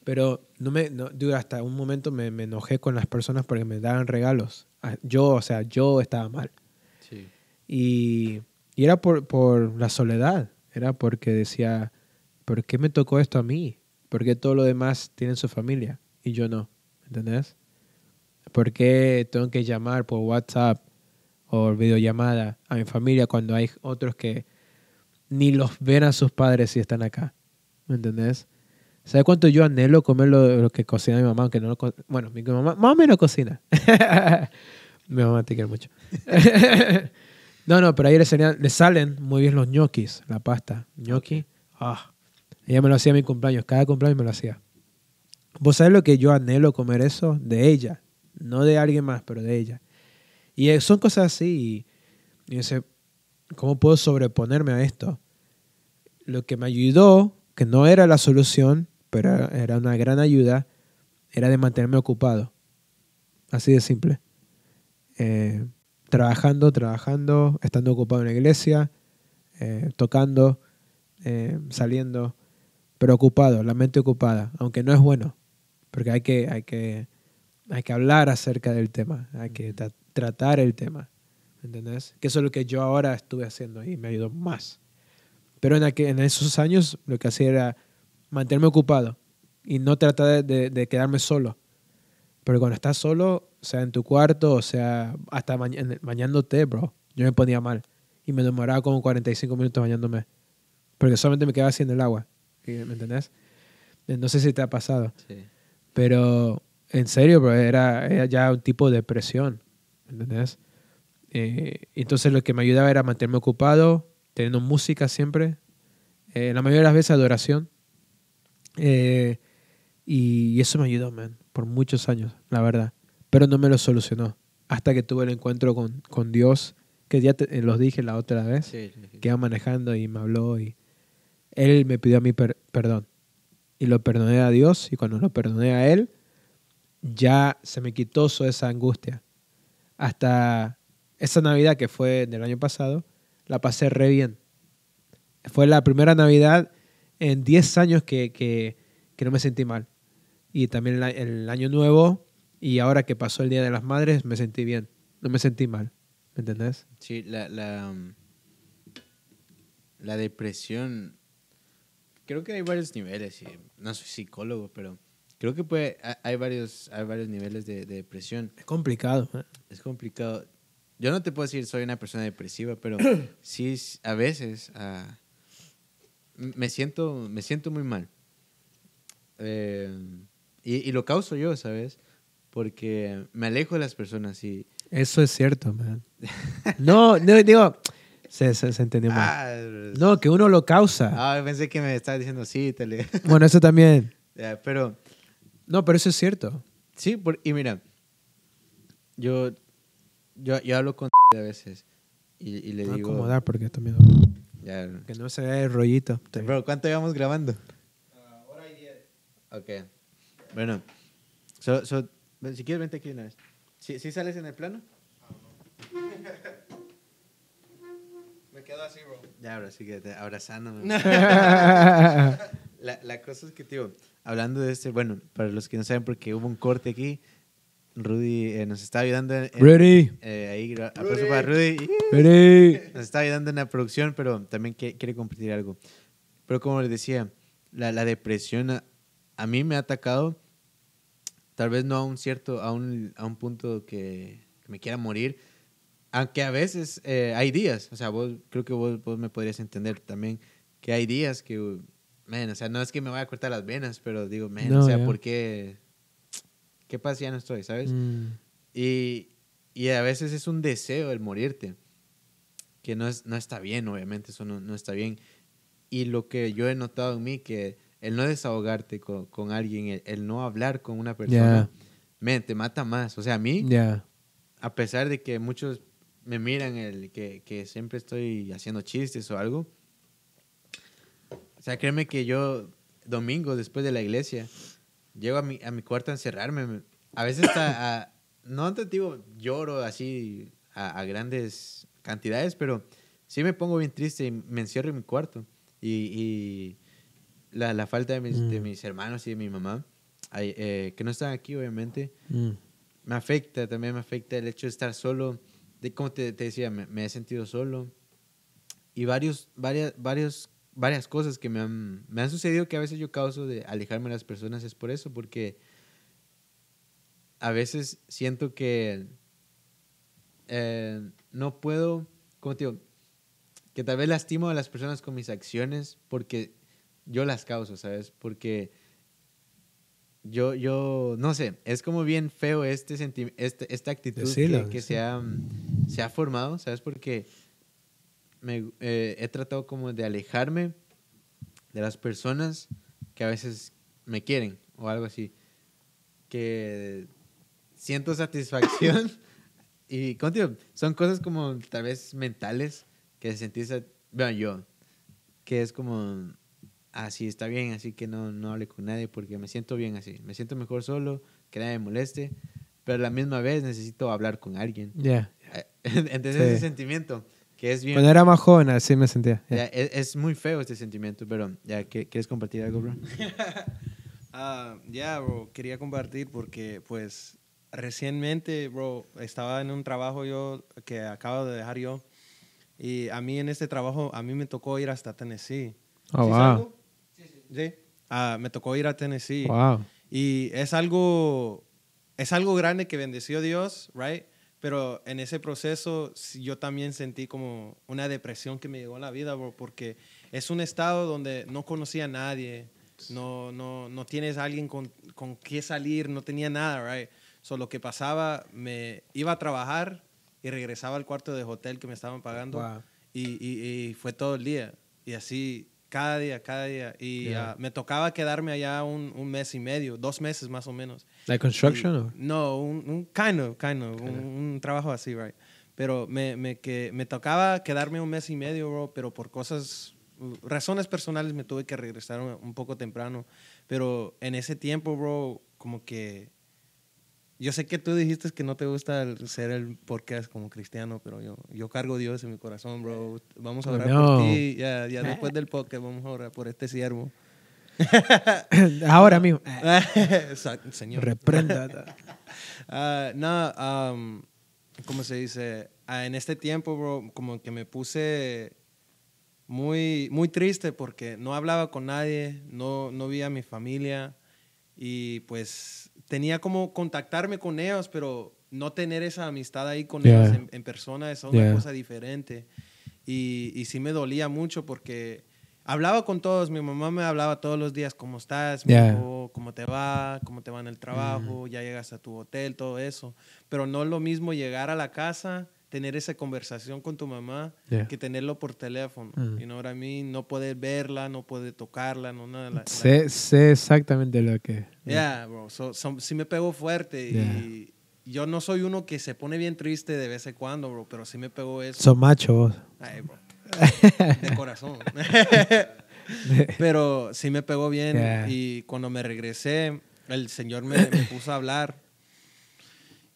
Pero no me, no, hasta un momento me, me enojé con las personas porque me daban regalos. Ah, Yo, o sea, yo estaba mal. Sí. Y, y era por, por la soledad. Era porque decía, ¿por qué me tocó esto a mí? ¿Por qué todos los demás tienen su familia y yo no? ¿Entendés? ¿Por qué tengo que llamar por WhatsApp o videollamada a mi familia cuando hay otros que ni los ven a sus padres si están acá? ¿Me entendés? ¿Sabes cuánto yo anhelo comer lo, que cocina mi mamá? Aunque no lo bueno, mi mamá más o menos cocina. mi mamá te quiere mucho. no, no, pero ahí le, salen muy bien los ñoquis, la pasta. ñoqui. Ah, ella me lo hacía a mi cumpleaños. Cada cumpleaños me lo hacía. ¿Vos sabés lo que yo anhelo comer eso? De ella. No de alguien más, pero de ella. Y eh, son cosas así. Y, sé, ¿cómo puedo sobreponerme a esto? Lo que me ayudó, que no era la solución, pero era- una gran ayuda, era de mantenerme ocupado. Así de simple. Eh, trabajando, trabajando, estando ocupado en la iglesia, eh, tocando, saliendo, pero ocupado, la mente ocupada, aunque no es bueno, porque hay que, hay que, hay que hablar acerca del tema, hay que tra- tratar el tema, ¿entendés? Que eso es lo que yo ahora estuve haciendo y me ayudó más. Pero en, aquel- en esos años lo que hacía era mantenerme ocupado y no tratar de, de- de quedarme solo. Pero cuando estás solo, sea en tu cuarto, o sea, hasta en- bañándote, bro, yo me ponía mal. Y me demoraba como 45 minutos bañándome. Porque solamente me quedaba en el agua. ¿Me entendés? No sé si te ha pasado. Sí. Pero en serio, bro, era, era ya un tipo de depresión. ¿Entendés? Eh, entonces lo que me ayudaba era mantenerme ocupado, teniendo música siempre. Eh, la mayoría de las veces adoración. Eh, y eso me ayudó, man, por muchos años, la verdad. Pero no me lo solucionó. Hasta que tuve el encuentro con, con Dios, que ya te, eh, los dije la otra vez Sí, sí, sí. que iba manejando y me habló y él me pidió a mí per- perdón. Y lo perdoné a Dios y cuando lo perdoné a él, ya se me quitó esa angustia. Hasta esa Navidad que fue del año pasado, la pasé re bien. Fue la primera Navidad en 10 años que, que, que no me sentí mal. Y también el, año nuevo y ahora que pasó el Día de las Madres me sentí bien. No me sentí mal. ¿Me entendés? Sí, la, la, la depresión, creo que hay varios niveles, y no soy psicólogo, pero creo que puede, ha- hay varios, hay varios niveles de, de depresión. Es complicado. ¿eh? Es complicado. Yo no te puedo decir soy una persona depresiva, pero sí a veces m- me siento me siento muy mal. Eh, y, y lo causo yo, ¿sabes? Porque me alejo de las personas y... Eso es cierto, man. No, no digo, se, se, se entendió mal. Ah, No, que uno lo causa. ah, pensé que me estaba diciendo sí, te le- Bueno, eso también. Ya, pero No, pero eso es cierto. sí, por- y mira, yo, yo, yo hablo con a veces y, y le Te voy a digo... acomodar porque esto me Ya, Que no se vea el rollito. Bro, ¿cuánto llevamos grabando? hora y diez. Ok. Bueno, so, so, si quieres, vente aquí una vez. ¿Sí, sí sales en el plano? Me quedo así, bro. Ya, ahora sí que te abrazándome. la, la cosa es que, tío, hablando de este, bueno, para los que no saben, porque hubo un corte aquí, Rudy eh, nos está ayudando. En, Ready. eh, ahí, aplauso para Rudy. Ready. Nos está ayudando en la producción, pero también que- quiere compartir algo. Pero como les decía, la, la depresión a, a mí me ha atacado, tal vez no a un cierto, a un, a un punto que, que me quiera morir, aunque a veces eh, hay días, o sea, vos, creo que vos, vos me podrías entender también, que hay días que, man, o sea, no es que me vaya a cortar las venas, pero digo, man, No, o sea, ya. ¿por qué? ¿Qué pasa si ya no estoy, sabes? Mm, Y, y a veces es un deseo el morirte, que no, es, no está bien, obviamente, eso no, no está bien. Y lo que yo he notado en mí, que el no desahogarte con, con alguien, el, el no hablar con una persona, men, te mata más. O sea, a mí, Ya. a pesar de que muchos me miran el que, que siempre estoy haciendo chistes o algo, o sea, créeme que yo, domingo después de la iglesia, llego a mi, a mi cuarto a encerrarme. A veces hasta, no te digo, lloro así a, a, grandes cantidades, pero sí me pongo bien triste y me encierro en mi cuarto. Y, y la, la, falta de mis, mm. de mis, hermanos y de mi mamá, eh, que no están aquí obviamente, mm. me afecta, también me afecta el hecho de estar solo, de como te, te decía, me, he sentido solo. Y varios, varias, varios, varias cosas que me han, me han sucedido que a veces yo causo de alejarme de las personas es por eso, porque a veces siento que eh, no puedo, como te digo, que tal vez lastimo a las personas con mis acciones porque yo las causo, ¿sabes? Porque yo, yo, no sé, es como bien feo este, este esta actitud que, que se, ha, se, ha, formado, ¿sabes? Porque me, eh, he tratado como de alejarme de las personas que a veces me quieren o algo así. Que siento satisfacción y contigo, son cosas como tal vez mentales que sentís, vean yo, que es como, así está bien, así que no, no hable con nadie porque me siento bien así, me siento mejor solo, que nadie me moleste, pero a la misma vez necesito hablar con alguien. Ya. Entonces ese sentimiento que es bien... Cuando era más joven así me sentía. es, es, muy feo este sentimiento, pero ya, ¿quieres compartir algo, bro? Ah, ya, bro, quería compartir porque pues recientemente, bro, estaba en un trabajo yo que acabo de dejar yo y a mí en este trabajo, a mí me tocó ir hasta Tennessee. Oh, wow. Sí, sí. Sí. Ah, me tocó ir a Tennessee. Wow. Y es algo, es algo grande que bendeció Dios, right? Pero en ese proceso yo también sentí como una depresión que me llegó a la vida, bro, porque es un estado donde no conocía a nadie, no, no, no tienes a alguien con, con qué salir, no tenía nada, right? So, lo que pasaba, me iba a trabajar y regresaba al cuarto de hotel que me estaban pagando y, y, fue todo el día. Y así cada día, cada día. Y ah, me tocaba quedarme allá un, un, mes y medio, dos meses más o menos. ¿La construction? no, un, un, kind of, kind of, un, trabajo así, right. Pero me, me, que, me tocaba quedarme un mes y medio, bro, pero por cosas, razones personales me tuve que regresar un poco temprano. Pero en ese tiempo, bro, como que yo sé que tú dijiste que no te gusta ser el podcast como cristiano, pero yo, yo cargo Dios en mi corazón, bro. Vamos a orar por ti. Ya, ya después del podcast vamos a orar por este siervo. Ahora mismo. Señor. Reprenda. uh, no, um, ¿cómo se dice? Uh, en este tiempo, bro, como que me puse muy, muy triste porque no hablaba con nadie, no, no vi a mi familia y pues tenía como contactarme con ellos, pero no tener esa amistad ahí con ellos en, persona es una cosa diferente. Y, y, sí me dolía mucho porque hablaba con todos. Mi mamá me hablaba todos los días, ¿cómo estás? ¿Cómo te va? ¿Cómo te va en el trabajo? Mm. Ya llegas a tu hotel, todo eso. Pero no es lo mismo llegar a la casa tener esa conversación con tu mamá que tenerlo por teléfono. y no ahora a mí No poder verla, no poder tocarla, no nada. sé, sé, exactamente lo que... Yeah, bro. sí me pegó fuerte y yo no soy uno que se pone bien triste de vez en cuando, bro, pero sí me pegó eso. Son macho vos. Ay, bro. De corazón. pero sí me pegó bien y cuando me regresé, el Señor me puso a hablar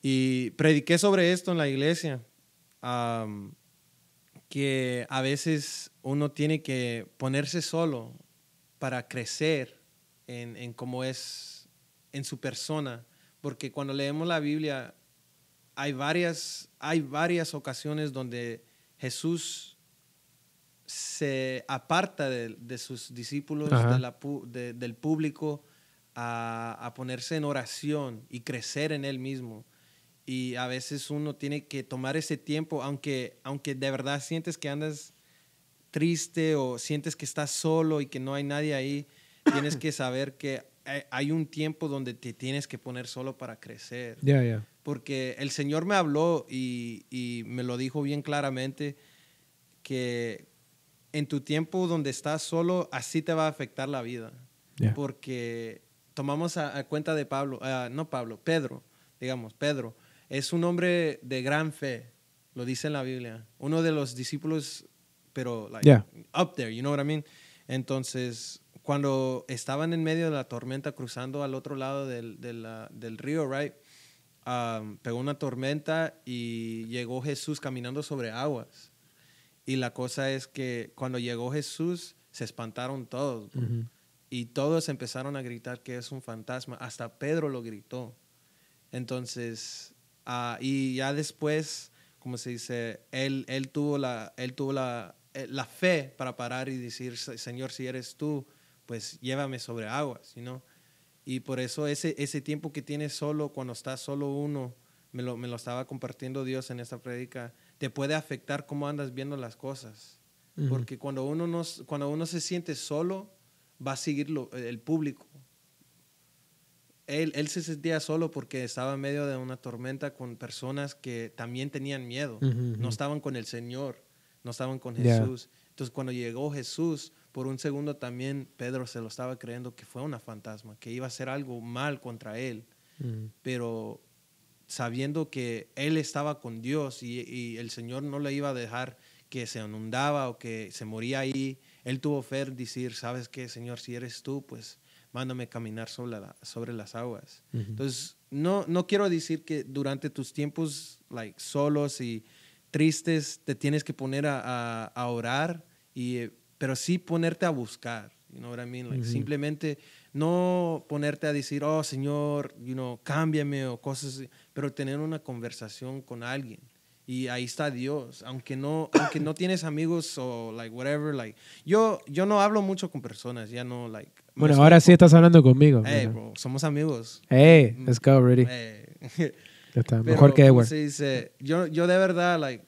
y prediqué sobre esto en la iglesia que a veces uno tiene que ponerse solo para crecer en, en cómo es en su persona, porque cuando leemos la Biblia hay varias, hay varias ocasiones donde Jesús se aparta de, sus discípulos, del público, a, a, ponerse en oración y crecer en él mismo y a veces uno tiene que tomar ese tiempo, aunque, aunque de verdad sientes que andas triste o sientes que estás solo y que no hay nadie ahí, tienes que saber que hay un tiempo donde te tienes que poner solo para crecer. Ya, ya. Porque el Señor me habló y, y, me lo dijo bien claramente que en tu tiempo donde estás solo, así te va a afectar la vida. Porque tomamos a, cuenta de Pablo, ah, no Pablo, Pedro, digamos, Pedro es un hombre de gran fe, lo dice en la Biblia. Uno de los discípulos, pero like, up there, you know what I mean? Entonces, cuando estaban en medio de la tormenta cruzando al otro lado del, del, del río, right? um, pegó una tormenta y llegó Jesús caminando sobre aguas. Y la cosa es que cuando llegó Jesús, se espantaron todos. Ujú. Y todos empezaron a gritar que es un fantasma. Hasta Pedro lo gritó. Entonces, ah, y ya después, como se dice, él, él tuvo, la, él tuvo la, eh, la fe para parar y decir, "Se- Señor, si eres tú, pues llévame sobre aguas, you know? Y por eso ese, ese tiempo que tienes solo, cuando estás solo uno, me lo, me lo estaba compartiendo Dios en esta prédica, te puede afectar cómo andas viendo las cosas. Porque cuando uno, no, s- cuando uno se siente solo, va a seguir lo- el público. Él, él se sentía solo porque estaba en medio de una tormenta con personas que también tenían miedo. No estaban con el Señor, no estaban con. Jesús. Entonces cuando llegó Jesús, por un segundo también Pedro se lo estaba creyendo que fue una fantasma, que iba a hacer algo mal contra él. Pero sabiendo que él estaba con Dios y, y el Señor no le iba a dejar que se inundaba o que se moría ahí, él tuvo fe en decir, sabes qué, Señor, si eres tú, pues mándame caminar sobre, la- sobre las aguas. Ujú. Entonces, no, no quiero decir que durante tus tiempos like, solos y tristes te tienes que poner a, a- a orar, y, eh, pero sí ponerte a buscar. You know what I mean? Like, Ujú. Simplemente no ponerte a decir, oh Señor, you know, cámbiame o cosas pero tener una conversación con alguien. Y ahí está Dios, aunque no, aunque no tienes amigos o like whatever, like yo, yo no hablo mucho con personas, ya no like. Bueno, ahora sí estás hablando conmigo. Hey, ¿verdad? bro, somos amigos. Hey, let's go. Eh, Ya está, Mejor que ¿cómo Edward. se dice? Yo, yo de verdad, like,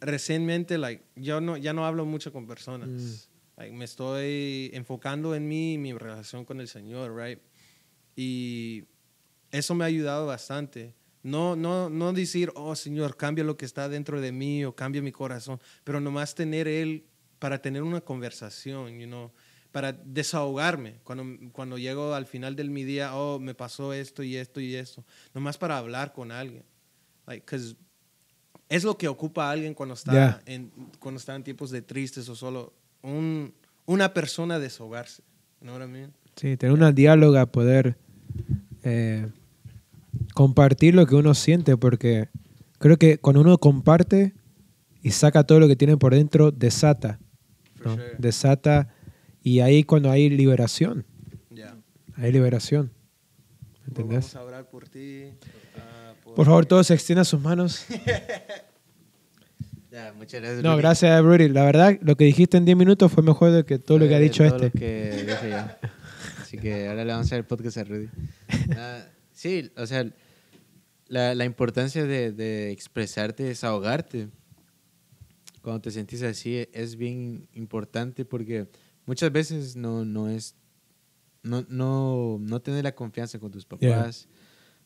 recientemente, like, yo no, ya no hablo mucho con personas. Mm. Like, me estoy enfocando en mí y mi relación con el Señor, right? Y eso me ha ayudado bastante. No, no, no decir, oh Señor, cambia lo que está dentro de mí o cambia mi corazón, pero nomás tener Él para tener una conversación, you know, para desahogarme. Cuando, cuando llego al final de mi día, oh, me pasó esto y esto y esto, nomás para hablar con alguien. Like, es lo que ocupa a alguien cuando está, Yeah. en, cuando está en tiempos de tristes o solo un, una persona desahogarse. What I mean? Sí, tener una diáloga, poder eh, compartir lo que uno siente, porque creo que cuando uno comparte y saca todo lo que tiene por dentro, desata. For ¿no? sure. Desata y ahí cuando hay liberación, Yeah. hay liberación. Bro, ¿Entendés? Vamos a orar por ti. ah, Por favor, todos extiendan sus manos. Ya, muchas gracias. No, Rudy. gracias, Rudy. La verdad, lo que dijiste en 10 minutos fue mejor de que todo lo que ha dicho todo este. lo que dije yo. Así que ahora le vamos a hacer el podcast a Rudy. Ah, sí, o sea, la, la importancia de, de expresarte, desahogarte, cuando te sentís así, es bien importante porque muchas veces no, no es. No, no, no tener la confianza con tus papás.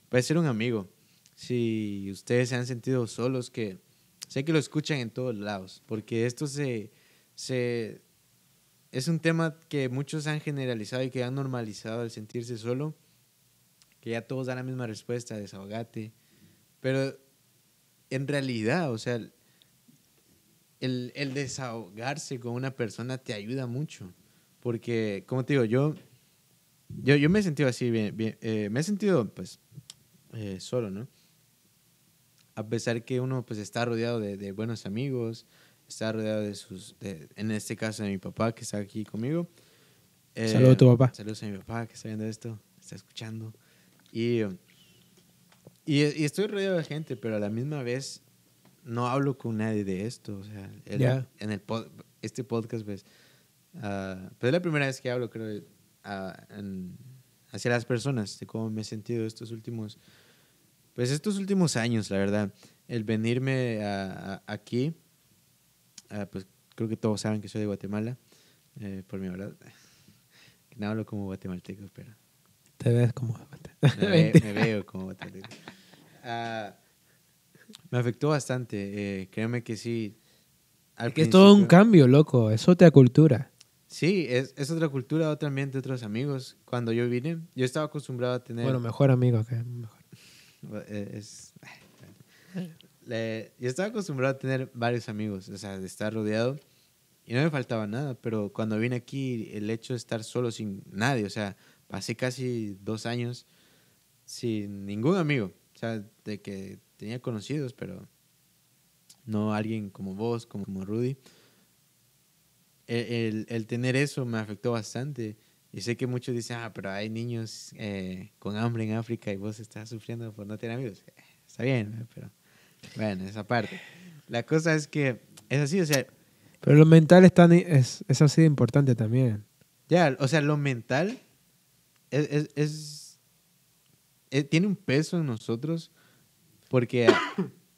Puede ser un amigo. Si ustedes se han sentido solos, que sé que lo escuchan en todos lados, porque esto se, se es un tema que muchos han generalizado y que han normalizado el sentirse solo, que ya todos dan la misma respuesta, desahogate, pero en realidad, o sea, el, el desahogarse con una persona te ayuda mucho, porque, como te digo, yo, yo, yo me he sentido así, bien, bien, eh, me he sentido, pues, eh, solo, ¿no? A pesar que uno, pues, está rodeado de, de buenos amigos, está rodeado de sus, de- en este caso de mi papá que está aquí conmigo. Eh, Saludos a tu papá. Saludos a mi papá que está viendo esto, está escuchando. Y, y, y estoy rodeado de gente, pero a la misma vez no hablo con nadie de esto. O sea, el- Ya. en el pod- este podcast, pues, ah, pues es la primera vez que hablo, creo, ah, en- hacia las personas, de cómo me he sentido estos últimos, pues estos últimos años, la verdad. El venirme a- a- aquí, ah, pues creo que todos saben que soy de Guatemala, eh, por mi verdad. No hablo como guatemalteco, pero Te ves como... me, ve- me veo como guatemalteco. Me afectó bastante, eh, créeme que sí. al que es todo un cambio, loco. Es otra cultura. Sí, es, es otra cultura, otro ambiente, otros amigos. Cuando yo vine, yo estaba acostumbrado a tener... Bueno, mejor amigo que mejor. Eh, es- Le- yo estaba acostumbrado a tener varios amigos, o sea, de estar rodeado. y no me faltaba nada, pero cuando vine aquí, el hecho de estar solo sin nadie, o sea, pasé casi dos años sin ningún amigo, o sea, de que tenía conocidos, pero no alguien como vos, como, como Rudy. El, el- el tener eso me afectó bastante. Y sé que muchos dicen, ah, pero hay niños eh, con hambre en África y vos estás sufriendo por no tener amigos. Eh, Está bien, pero bueno, esa parte. La cosa es que es así, o sea, Pero lo mental es, tan, es, es así de importante también. ya, o sea, lo mental es, es- es- eh, tiene un peso en nosotros porque a,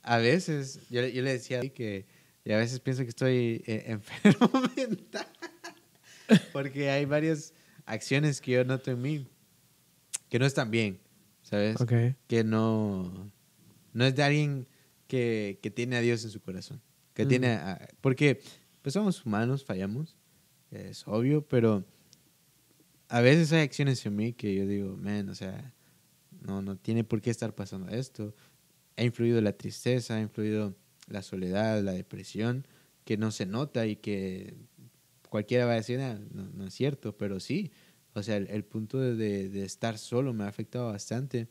a veces, yo, yo le decía que y a veces pienso que estoy eh, enfermo mental porque hay varias acciones que yo noto en mí que no están bien, ¿sabes? Que no, no es de alguien que, que tiene a Dios en su corazón. Que Mm. tiene a- porque pues somos humanos, fallamos, es obvio, pero a veces hay acciones en mí que yo digo, man, o sea, no, no tiene por qué estar pasando esto. Ha influido la tristeza, ha influido la soledad, la depresión, que no se nota y que cualquiera va a decir, "Ah, no, no es cierto, pero sí. O sea, el, el punto de, de- de estar solo me ha afectado bastante.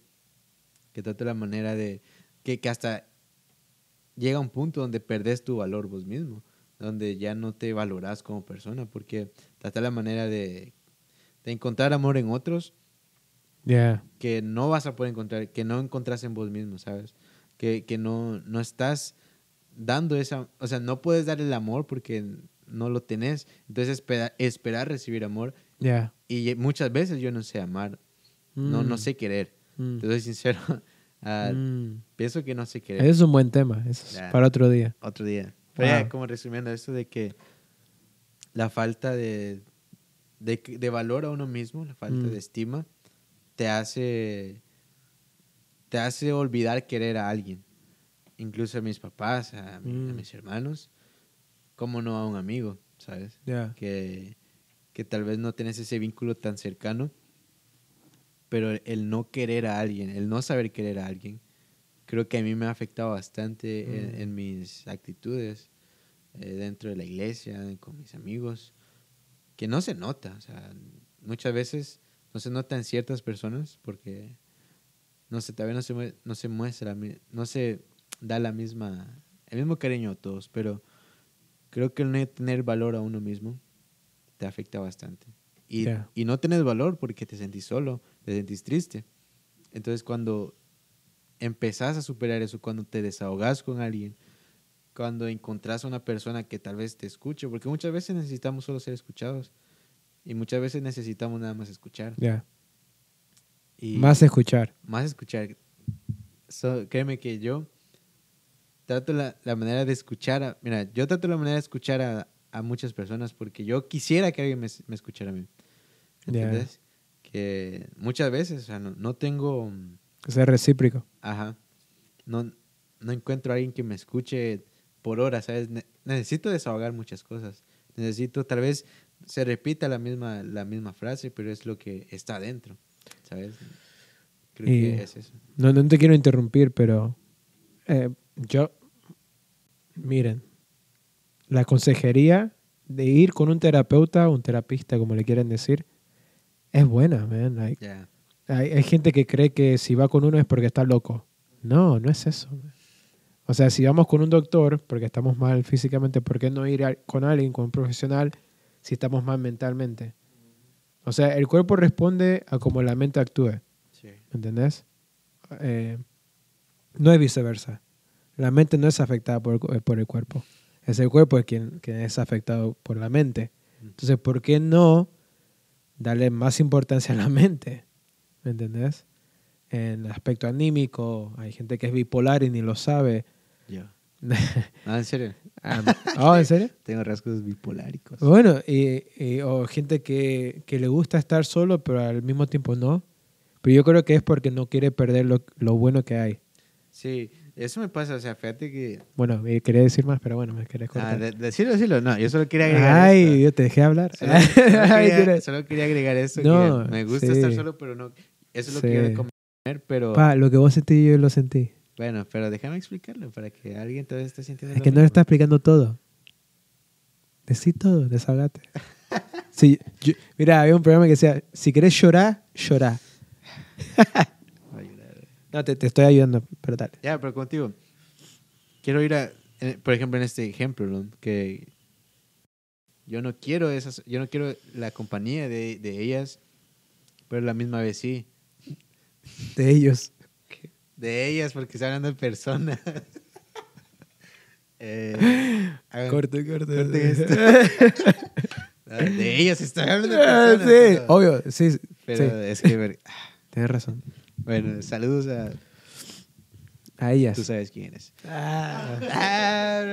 Que trato la manera de... Que, que hasta llega un punto donde perdés tu valor vos mismo. Donde ya no te valorás como persona. Porque trata la manera de, de encontrar amor en otros que no vas a poder encontrar, que no encontrás en vos mismo, ¿sabes? Que, que no, no estás dando esa, o sea, no puedes dar el amor porque no lo tenés. Entonces espera- esperar recibir amor Ya. y muchas veces yo no sé amar, no, no Mm. sé querer. Mm. Te soy sincero, ah, Mm. pienso que no sé querer. Es un buen tema. Eso es Ya. para otro día. Otro día. Pero ya, Wow. como resumiendo esto de que la falta de, de, de valor a uno mismo, la falta Mm. de estima, te hace, te hace olvidar querer a alguien. Incluso a mis papás, a, mi- a Mm. mis hermanos, como no a un amigo, ¿sabes? Ya. Que, que tal vez no tenés ese vínculo tan cercano, pero el, no querer a alguien, el no saber querer a alguien, creo que a mí me ha afectado bastante en, Mm. en mis actitudes eh, dentro de la iglesia, con mis amigos, que no se nota, o sea, muchas veces no se nota en ciertas personas porque no sé, vez no se, no se muestra, no se da la misma, el mismo cariño a todos, pero creo que el no tener valor a uno mismo te afecta bastante. Y, y no tenés valor porque te sentís solo, te sentís triste. Entonces cuando empezás a superar eso, cuando te desahogas con alguien, cuando encontrás a una persona que tal vez te escuche, porque muchas veces necesitamos solo ser escuchados y muchas veces necesitamos nada más escuchar. Y Más escuchar. más escuchar. So, créeme que yo trato la, la manera de escuchar. A, mira, yo trato la manera de escuchar a, a muchas personas porque yo quisiera que alguien me, me escuchara a mí. ¿Entiendes? Que muchas veces, o sea, no, no tengo. Que sea recíproco. Ajá. No, no encuentro a alguien que me escuche por horas, ¿sabes? Ne- necesito desahogar muchas cosas. Necesito, tal vez se repita la misma, la misma frase, pero es lo que está adentro, ¿sabes? Creo Y- que es eso. No, no te quiero interrumpir, pero eh, yo, miren, la consejería de ir con un terapeuta o un terapista, como le quieren decir, es buena, man. Like, hay, hay gente que cree que si va con uno es porque está loco. No, no es eso. man. O sea, si vamos con un doctor porque estamos mal físicamente, ¿por qué no ir a- con alguien, con un profesional, si estamos mal mentalmente? O sea, el cuerpo responde a como la mente actúe. Sí. ¿Entendés? Eh, no es viceversa. La mente no es afectada por, por el cuerpo. Es el cuerpo el quien, quien es afectado por la mente. Entonces, ¿por qué no darle más importancia a la mente? ¿Me entendés? En el aspecto anímico, hay gente que es bipolar y ni lo sabe. Yo. No, en serio. Oh, ¿en serio? Tengo rasgos bipoláricos. Bueno, y, y- o gente que, que le gusta estar solo, pero al mismo tiempo no. Pero yo creo que es porque no quiere perder lo, lo bueno que hay. Sí, eso me pasa. O sea, fíjate que. Bueno, eh, quería decir más, pero bueno, me querés Ah, cortar. de- decirlo, decirlo. No, yo solo quería agregar. Ay, esto. yo te dejé hablar. Solo, solo quería, solo quería agregar eso. que No, me gusta sí. estar solo, pero no. Eso es lo que quiero Sí. comer, pero. Pa, lo que vos sentí, yo lo sentí. Bueno, pero déjame explicarlo para que alguien todavía esté sintiendo. Es que no le está explicando todo. Decí todo, desahogate. Sí, yo- mira, había un programa que decía, si querés llorar, llorá. No, te, te estoy ayudando, pero dale. Ya, pero contigo. Quiero ir a, por ejemplo, en este ejemplo, ¿no? que yo no quiero esas, yo no quiero la compañía de, de ellas, pero a la misma vez sí. De ellos. De ellas, porque se hablando de personas. eh, corte. corten esto. Ah, de ellas estoy hablando de Ah, personas. sí, pero, obvio, sí, sí. pero es que, ver- Tienes razón. bueno, saludos a, A ellas. tú sabes quién es. Ah. Ah,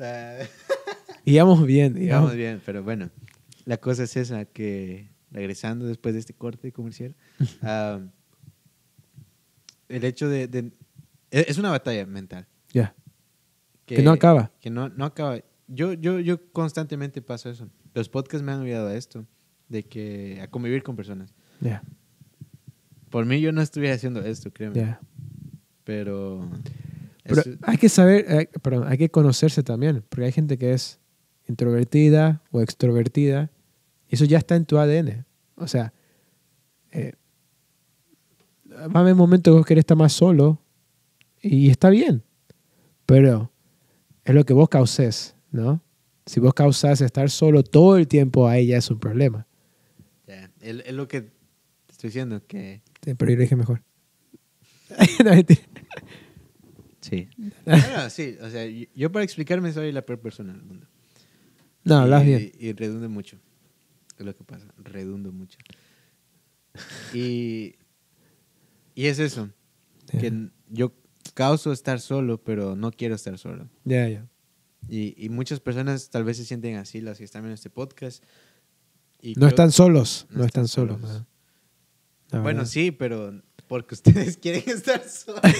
ah. Y vamos bien, bien, pero bueno, la cosa es esa, que regresando después de este corte comercial, ah, el hecho de, de- Es es una batalla mental. Ya. Que no acaba. Que no, no acaba. Yo, yo, yo constantemente paso eso. Los podcasts me han ayudado a esto, de que a convivir con personas. Ya, Por mí yo no estuviera haciendo esto, créeme. ya. Pero... Pero eso- hay que saber, eh, perdón, hay que conocerse también, porque hay gente que es introvertida o extrovertida, y eso ya está en tu ADN. O sea, eh, va a haber momentos que vos querés estar más solo, y está bien, pero es lo que vos causes, ¿no? Si vos causás estar solo todo el tiempo, ahí ya es un problema. ya, es, es lo que te estoy diciendo, que... Sí, Pero yo lo dije mejor. Sí. No, no, sí, o sea, yo, para explicarme soy la peor persona del mundo. no, hablas y, bien. Y redundo mucho. Es lo que pasa, redundo mucho. Y, y es eso, que n- yo causo estar solo, pero no quiero estar solo. Ya, ya. Y, y muchas personas tal vez se sienten así, las que están viendo este podcast. Y No están solos, no no, están, están solos. Bueno, sí, pero porque ustedes quieren estar solos.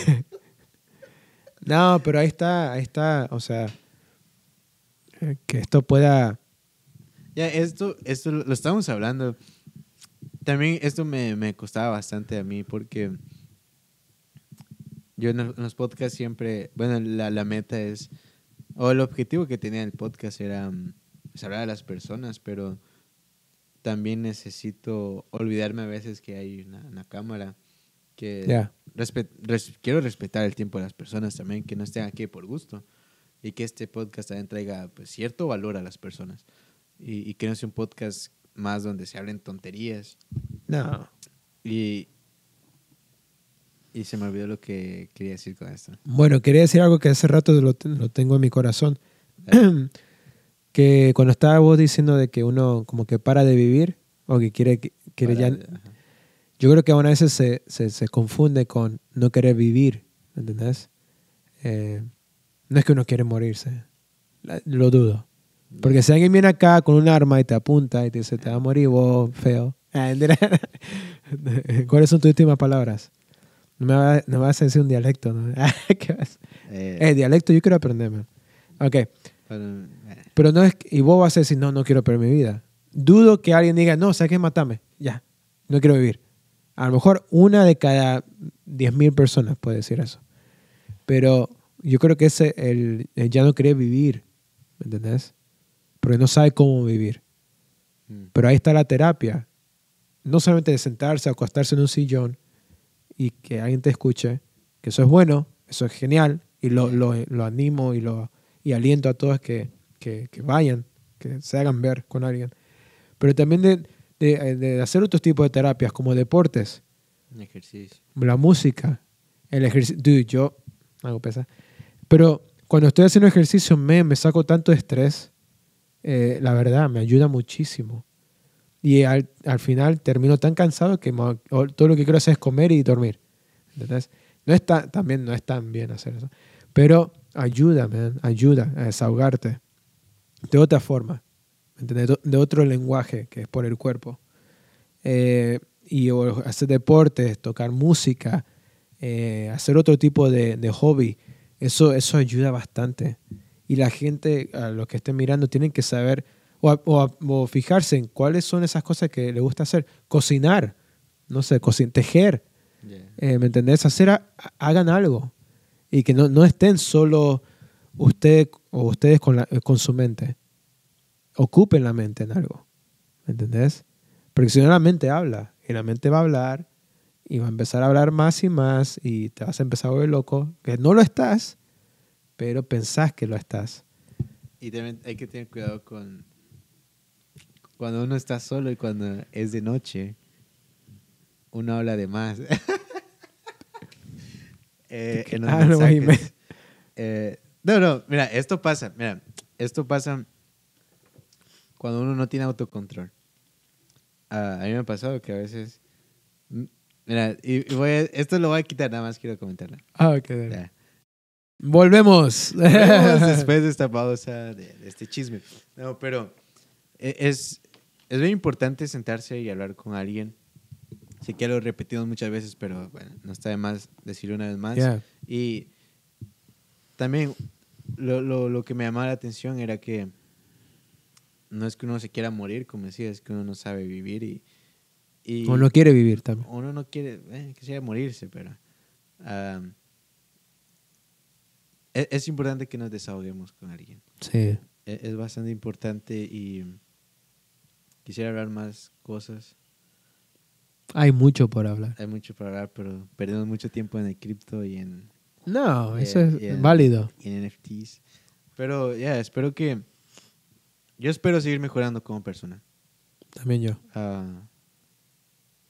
No, pero ahí está, ahí está, o sea, eh, que esto pueda... Ya, esto, esto lo estamos hablando. También esto me, me costaba bastante a mí porque yo en los, en los podcasts siempre, bueno, la, la meta es, o el objetivo que tenía el podcast era mm, pues, hablar a las personas, pero también necesito olvidarme a veces que hay una, una cámara, que res- quiero respetar el tiempo de las personas también, que no estén aquí por gusto y que este podcast también traiga pues, cierto valor a las personas y, y que no sea un podcast más donde se hablen tonterías No. y, y se me olvidó lo que quería decir con esto. Bueno, quería decir algo que hace rato lo, te- lo tengo en mi corazón. que cuando estaba vos diciendo de que uno como que para de vivir o que quiere, quiere ya... Ajá. Yo creo que a veces se, se, se confunde con no querer vivir, ¿entendés? Eh, no es que uno quiere morirse, lo dudo. Porque si alguien viene acá con un arma y te apunta y te dice, te va a morir vos, feo. Ah. ¿Cuáles son tus últimas palabras? No me, va- no me vas a decir un dialecto, ¿no? ¿Qué vas? Eh, Eh, dialecto yo quiero aprenderme. Ok, eh, pero no es... Y vos vas a decir, no, no quiero perder mi vida. Dudo que alguien diga, no, ¿sabes qué? Matame. Ya, no quiero vivir. A lo mejor una de cada 10.000 personas puede decir eso. Pero yo creo que ese, el, el ya no querer vivir, ¿me entendés? Porque no sabe cómo vivir. mm, Pero ahí está la terapia. No solamente de sentarse, acostarse en un sillón y que alguien te escuche, que eso es bueno, eso es genial, y lo, lo, lo animo y, lo, y aliento a todos que, que, que vayan, que se hagan ver con alguien. Pero también de, de, de hacer otros tipos de terapias, como deportes, ejercicio. la música, el ejercicio. Dude, yo hago pesa. Pero cuando estoy haciendo ejercicio, me, me saco tanto estrés. Eh, la verdad, me ayuda muchísimo. Y al, al final termino tan cansado que todo lo que quiero hacer es comer y dormir. ¿Entendés? No está, también no es tan bien hacer eso. Pero ayuda, man, ayuda a desahogarte. De otra forma. ¿me ¿entendés? De- De otro lenguaje que es por el cuerpo. Eh, y o hacer deportes, tocar música, eh, hacer otro tipo de, de hobby, eso, eso ayuda bastante. Y la gente, a los que estén mirando, tienen que saber o, a- o a- o fijarse en cuáles son esas cosas que les gusta hacer. Cocinar, no sé, cocin tejer, Yeah. eh, ¿me entendés? Hacer, a- hagan algo. Y que no, no estén solo usted o ustedes con, la- con su mente. ocupen la mente en algo. ¿Me entendés? Porque si no la mente habla, y la mente va a hablar, y va a empezar a hablar más y más, y te vas a empezar a volver loco, que no lo estás, pero pensás que lo estás. Y también hay que tener cuidado con cuando uno está solo y cuando es de noche, uno habla de más. Eh, en los Ah, no, mensajes. Eh, no, no, mira, esto pasa, mira, esto pasa cuando uno no tiene autocontrol. Ah, a mí me ha pasado que a veces, mira, y, voy a- esto lo voy a quitar, nada más quiero comentarlo. Ah, ok. dale. Volvemos. Volvemos después de esta pausa, de, de este chisme. No, pero e- es, es muy importante sentarse y hablar con alguien. Sé que lo repetimos muchas veces, pero bueno, no está de más decirlo una vez más. Ya. Y también lo, lo, lo que me llamaba la atención era que no es que uno se quiera morir, como decía, es que uno no sabe vivir y... y O no quiere vivir también. uno no quiere, eh, quisiera morirse, pero am, e- es, importante que nos desahoguemos con alguien. Sí. E- Es, bastante importante y quisiera hablar más cosas. Hay mucho por hablar. Hay mucho para hablar, pero perdemos mucho tiempo en el cripto y en, No, y eso es y en- válido. y en NFTs. Pero ya, espero que... Yo espero seguir mejorando como persona. También yo.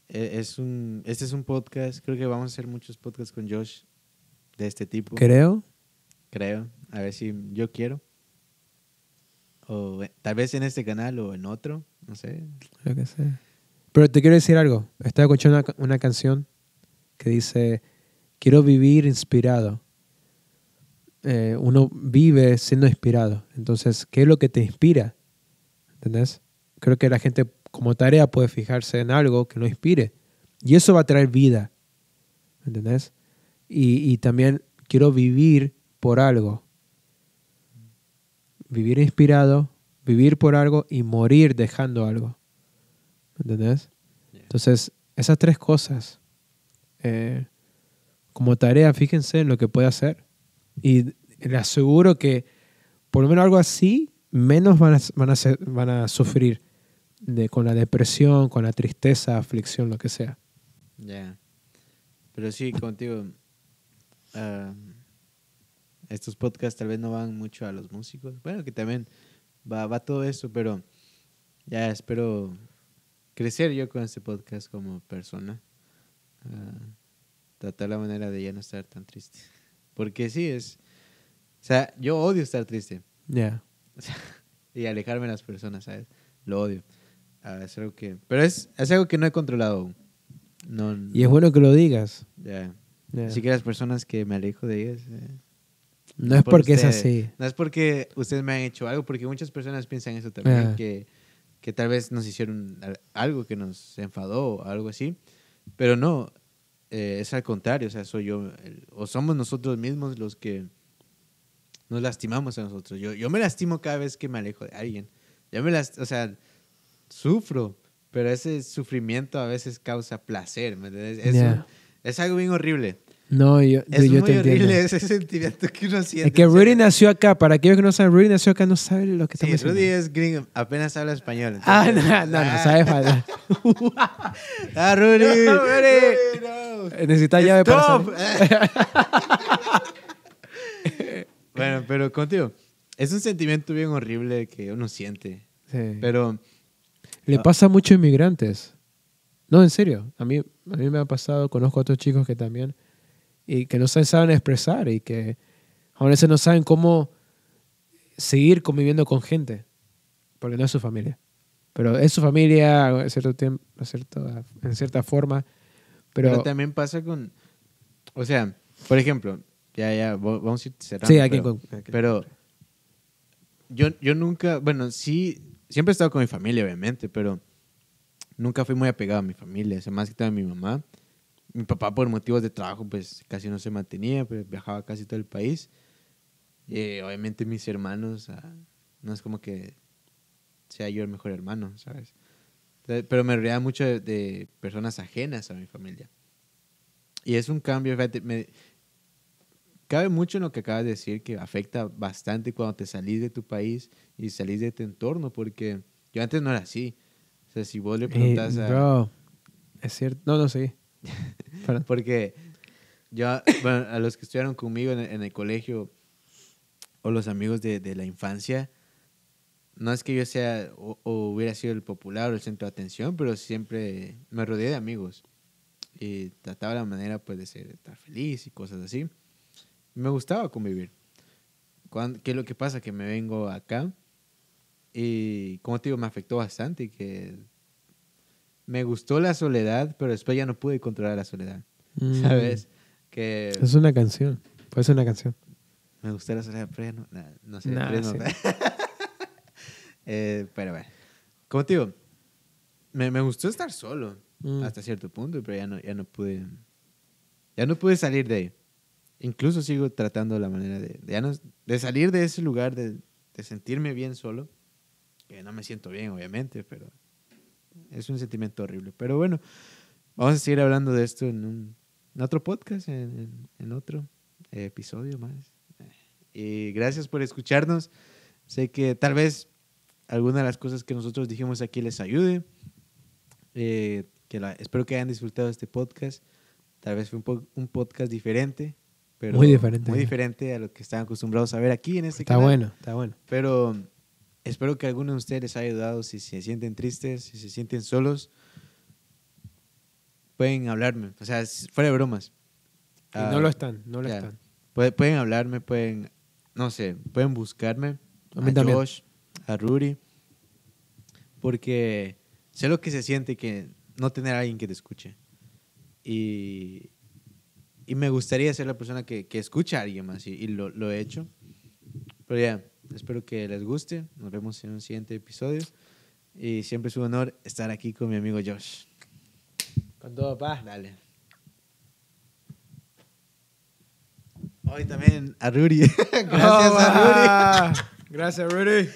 E- es un, este es un podcast, creo que vamos a hacer muchos podcasts con Josh de este tipo. Creo. Creo. A ver si yo quiero. O eh, tal vez en este canal o en otro. No sé. Lo que sea. Pero te quiero decir algo. Estaba escuchando una, una canción que dice, quiero vivir inspirado. Eh, uno vive siendo inspirado. Entonces, ¿qué es lo que te inspira? ¿Entendés? Creo que la gente como tarea puede fijarse en algo que lo inspire. Y eso va a traer vida. ¿Entendés? Y, y también quiero vivir por algo. Vivir inspirado, vivir por algo y morir dejando algo. ¿Me ¿Entendés? Entonces, esas tres cosas, eh, como tarea, fíjense en lo que puede hacer. Y le aseguro que por lo menos algo así, menos van a, van a, ser- van a sufrir de, con la depresión, con la tristeza, aflicción, lo que sea. Ya. Pero sí, contigo. ah, estos podcasts tal vez no van mucho a los músicos. Bueno, que también va, va todo eso, pero ya espero crecer yo con este podcast como persona. Ah, tratar la manera de ya no estar tan triste. Porque sí, es. O sea, yo odio estar triste. Ya. y alejarme de las personas, ¿sabes? Lo odio. Ah, es algo que, pero es, es algo que no he controlado aún. No, Y es bueno que lo digas. ya. Ya. Así que las personas que me alejo de ellas. eh, no es por porque es ustedes. así. No es porque ustedes me han hecho algo, porque muchas personas piensan eso también, Ah. que, que tal vez nos hicieron al- algo que nos enfadó o algo así. Pero no, eh, es al contrario, o sea, soy yo, el- o somos nosotros mismos los que nos lastimamos a nosotros. Yo, yo me lastimo cada vez que me alejo de alguien. Yo me las, o sea, sufro, pero ese sufrimiento a veces causa placer, ¿me entiendes? Es, Ya. un- es algo bien horrible. No, yo, Es yo muy te entiendo. horrible ese sentimiento que uno siente. Es que Rudy nació acá. Para aquellos que no saben, Rudy nació acá, no sabe lo que Sí, estamos Rudy es gringo, apenas habla español. Ah, no, entonces- no, no, sabes falta. Ah, Rudy. No, Rudy. Rudy, no. Necesitas llave para salir. bueno, pero contigo, es un sentimiento bien horrible que uno siente. Sí. Pero, Le Ah. pasa a muchos inmigrantes. No, en serio. A mí, a mí me ha pasado, conozco a otros chicos que también, y que no saben expresar y que a veces no saben cómo seguir conviviendo con gente, porque no es su familia. Pero es su familia en cierto tiempo, en cierta, forma. pero, Pero, también pasa con. O sea, por ejemplo, ya, ya, vamos a ir cerrando. sí, aquí pero, con- pero yo, yo nunca, bueno, sí, siempre he estado con mi familia, obviamente, pero nunca fui muy apegado a mi familia, o sea, más que todo a mi mamá. Mi papá, por motivos de trabajo, pues casi no se mantenía, pues viajaba casi todo el país. Y obviamente mis hermanos, ah, no es como que sea yo el mejor hermano, ¿sabes? Entonces, Pero me rodeaba mucho de, de personas ajenas a mi familia. Y es un cambio, fíjate, me- cabe mucho en lo que acabas de decir, que afecta bastante cuando te salís de tu país y salís de tu entorno, porque yo antes no era así. O sea, si vos le Eh, preguntas a... bro, es cierto. No, no, sí. Porque yo, bueno, a los que estuvieron conmigo en en el colegio o los amigos de, de la infancia, no es que yo sea o, o hubiera sido el popular o el centro de atención, pero siempre me rodeé de amigos y trataba la manera pues de ser, estar feliz y cosas así. Me gustaba convivir. Cuan- ¿Qué es lo que pasa? Que me vengo acá y, como te digo, me afectó bastante que me gustó la soledad, pero después ya no pude controlar la soledad. Mm. ¿Sabes? Que Es una canción. Puede ser una canción. me gustó la soledad, pero ya no, nah, no sé. Nah, sí. Eh, pero bueno, como te digo, me, me gustó estar solo Mm. hasta cierto punto, pero ya no, ya no pude, ya no pude salir de ahí. Incluso sigo tratando la manera de, de, ya no- de salir de ese lugar, de, de sentirme bien solo, que no me siento bien, obviamente, pero es un sentimiento horrible. Pero bueno, vamos a seguir hablando de esto en, un, en otro podcast, en, en- en otro eh, episodio más. Y gracias por escucharnos. Sé que tal vez alguna de las cosas que nosotros dijimos aquí les ayude. Eh, que la- espero que hayan disfrutado este podcast. Tal vez fue un, po- un podcast diferente, pero Muy diferente. muy diferente a lo que están acostumbrados a ver aquí en este Está canal. bueno, está bueno. Pero espero que alguno de ustedes les haya ayudado. Si se sienten tristes, si se sienten solos, pueden hablarme. O sea, fuera de bromas. Ah, no lo están, no lo ya. están. Puede- pueden hablarme, pueden, no sé, pueden buscarme A mí a también. Josh, a Rudy, porque sé lo que se siente que no tener a alguien que te escuche. Y, y me gustaría ser la persona que, que escucha a alguien más y, y lo, lo he hecho. Pero ya, espero que les guste. Nos vemos en un siguiente episodio. Y siempre es un honor estar aquí con mi amigo Josh. Con todo paz. Dale. Hoy también a Rudy. Gracias a Rudy. Gracias, Rudy.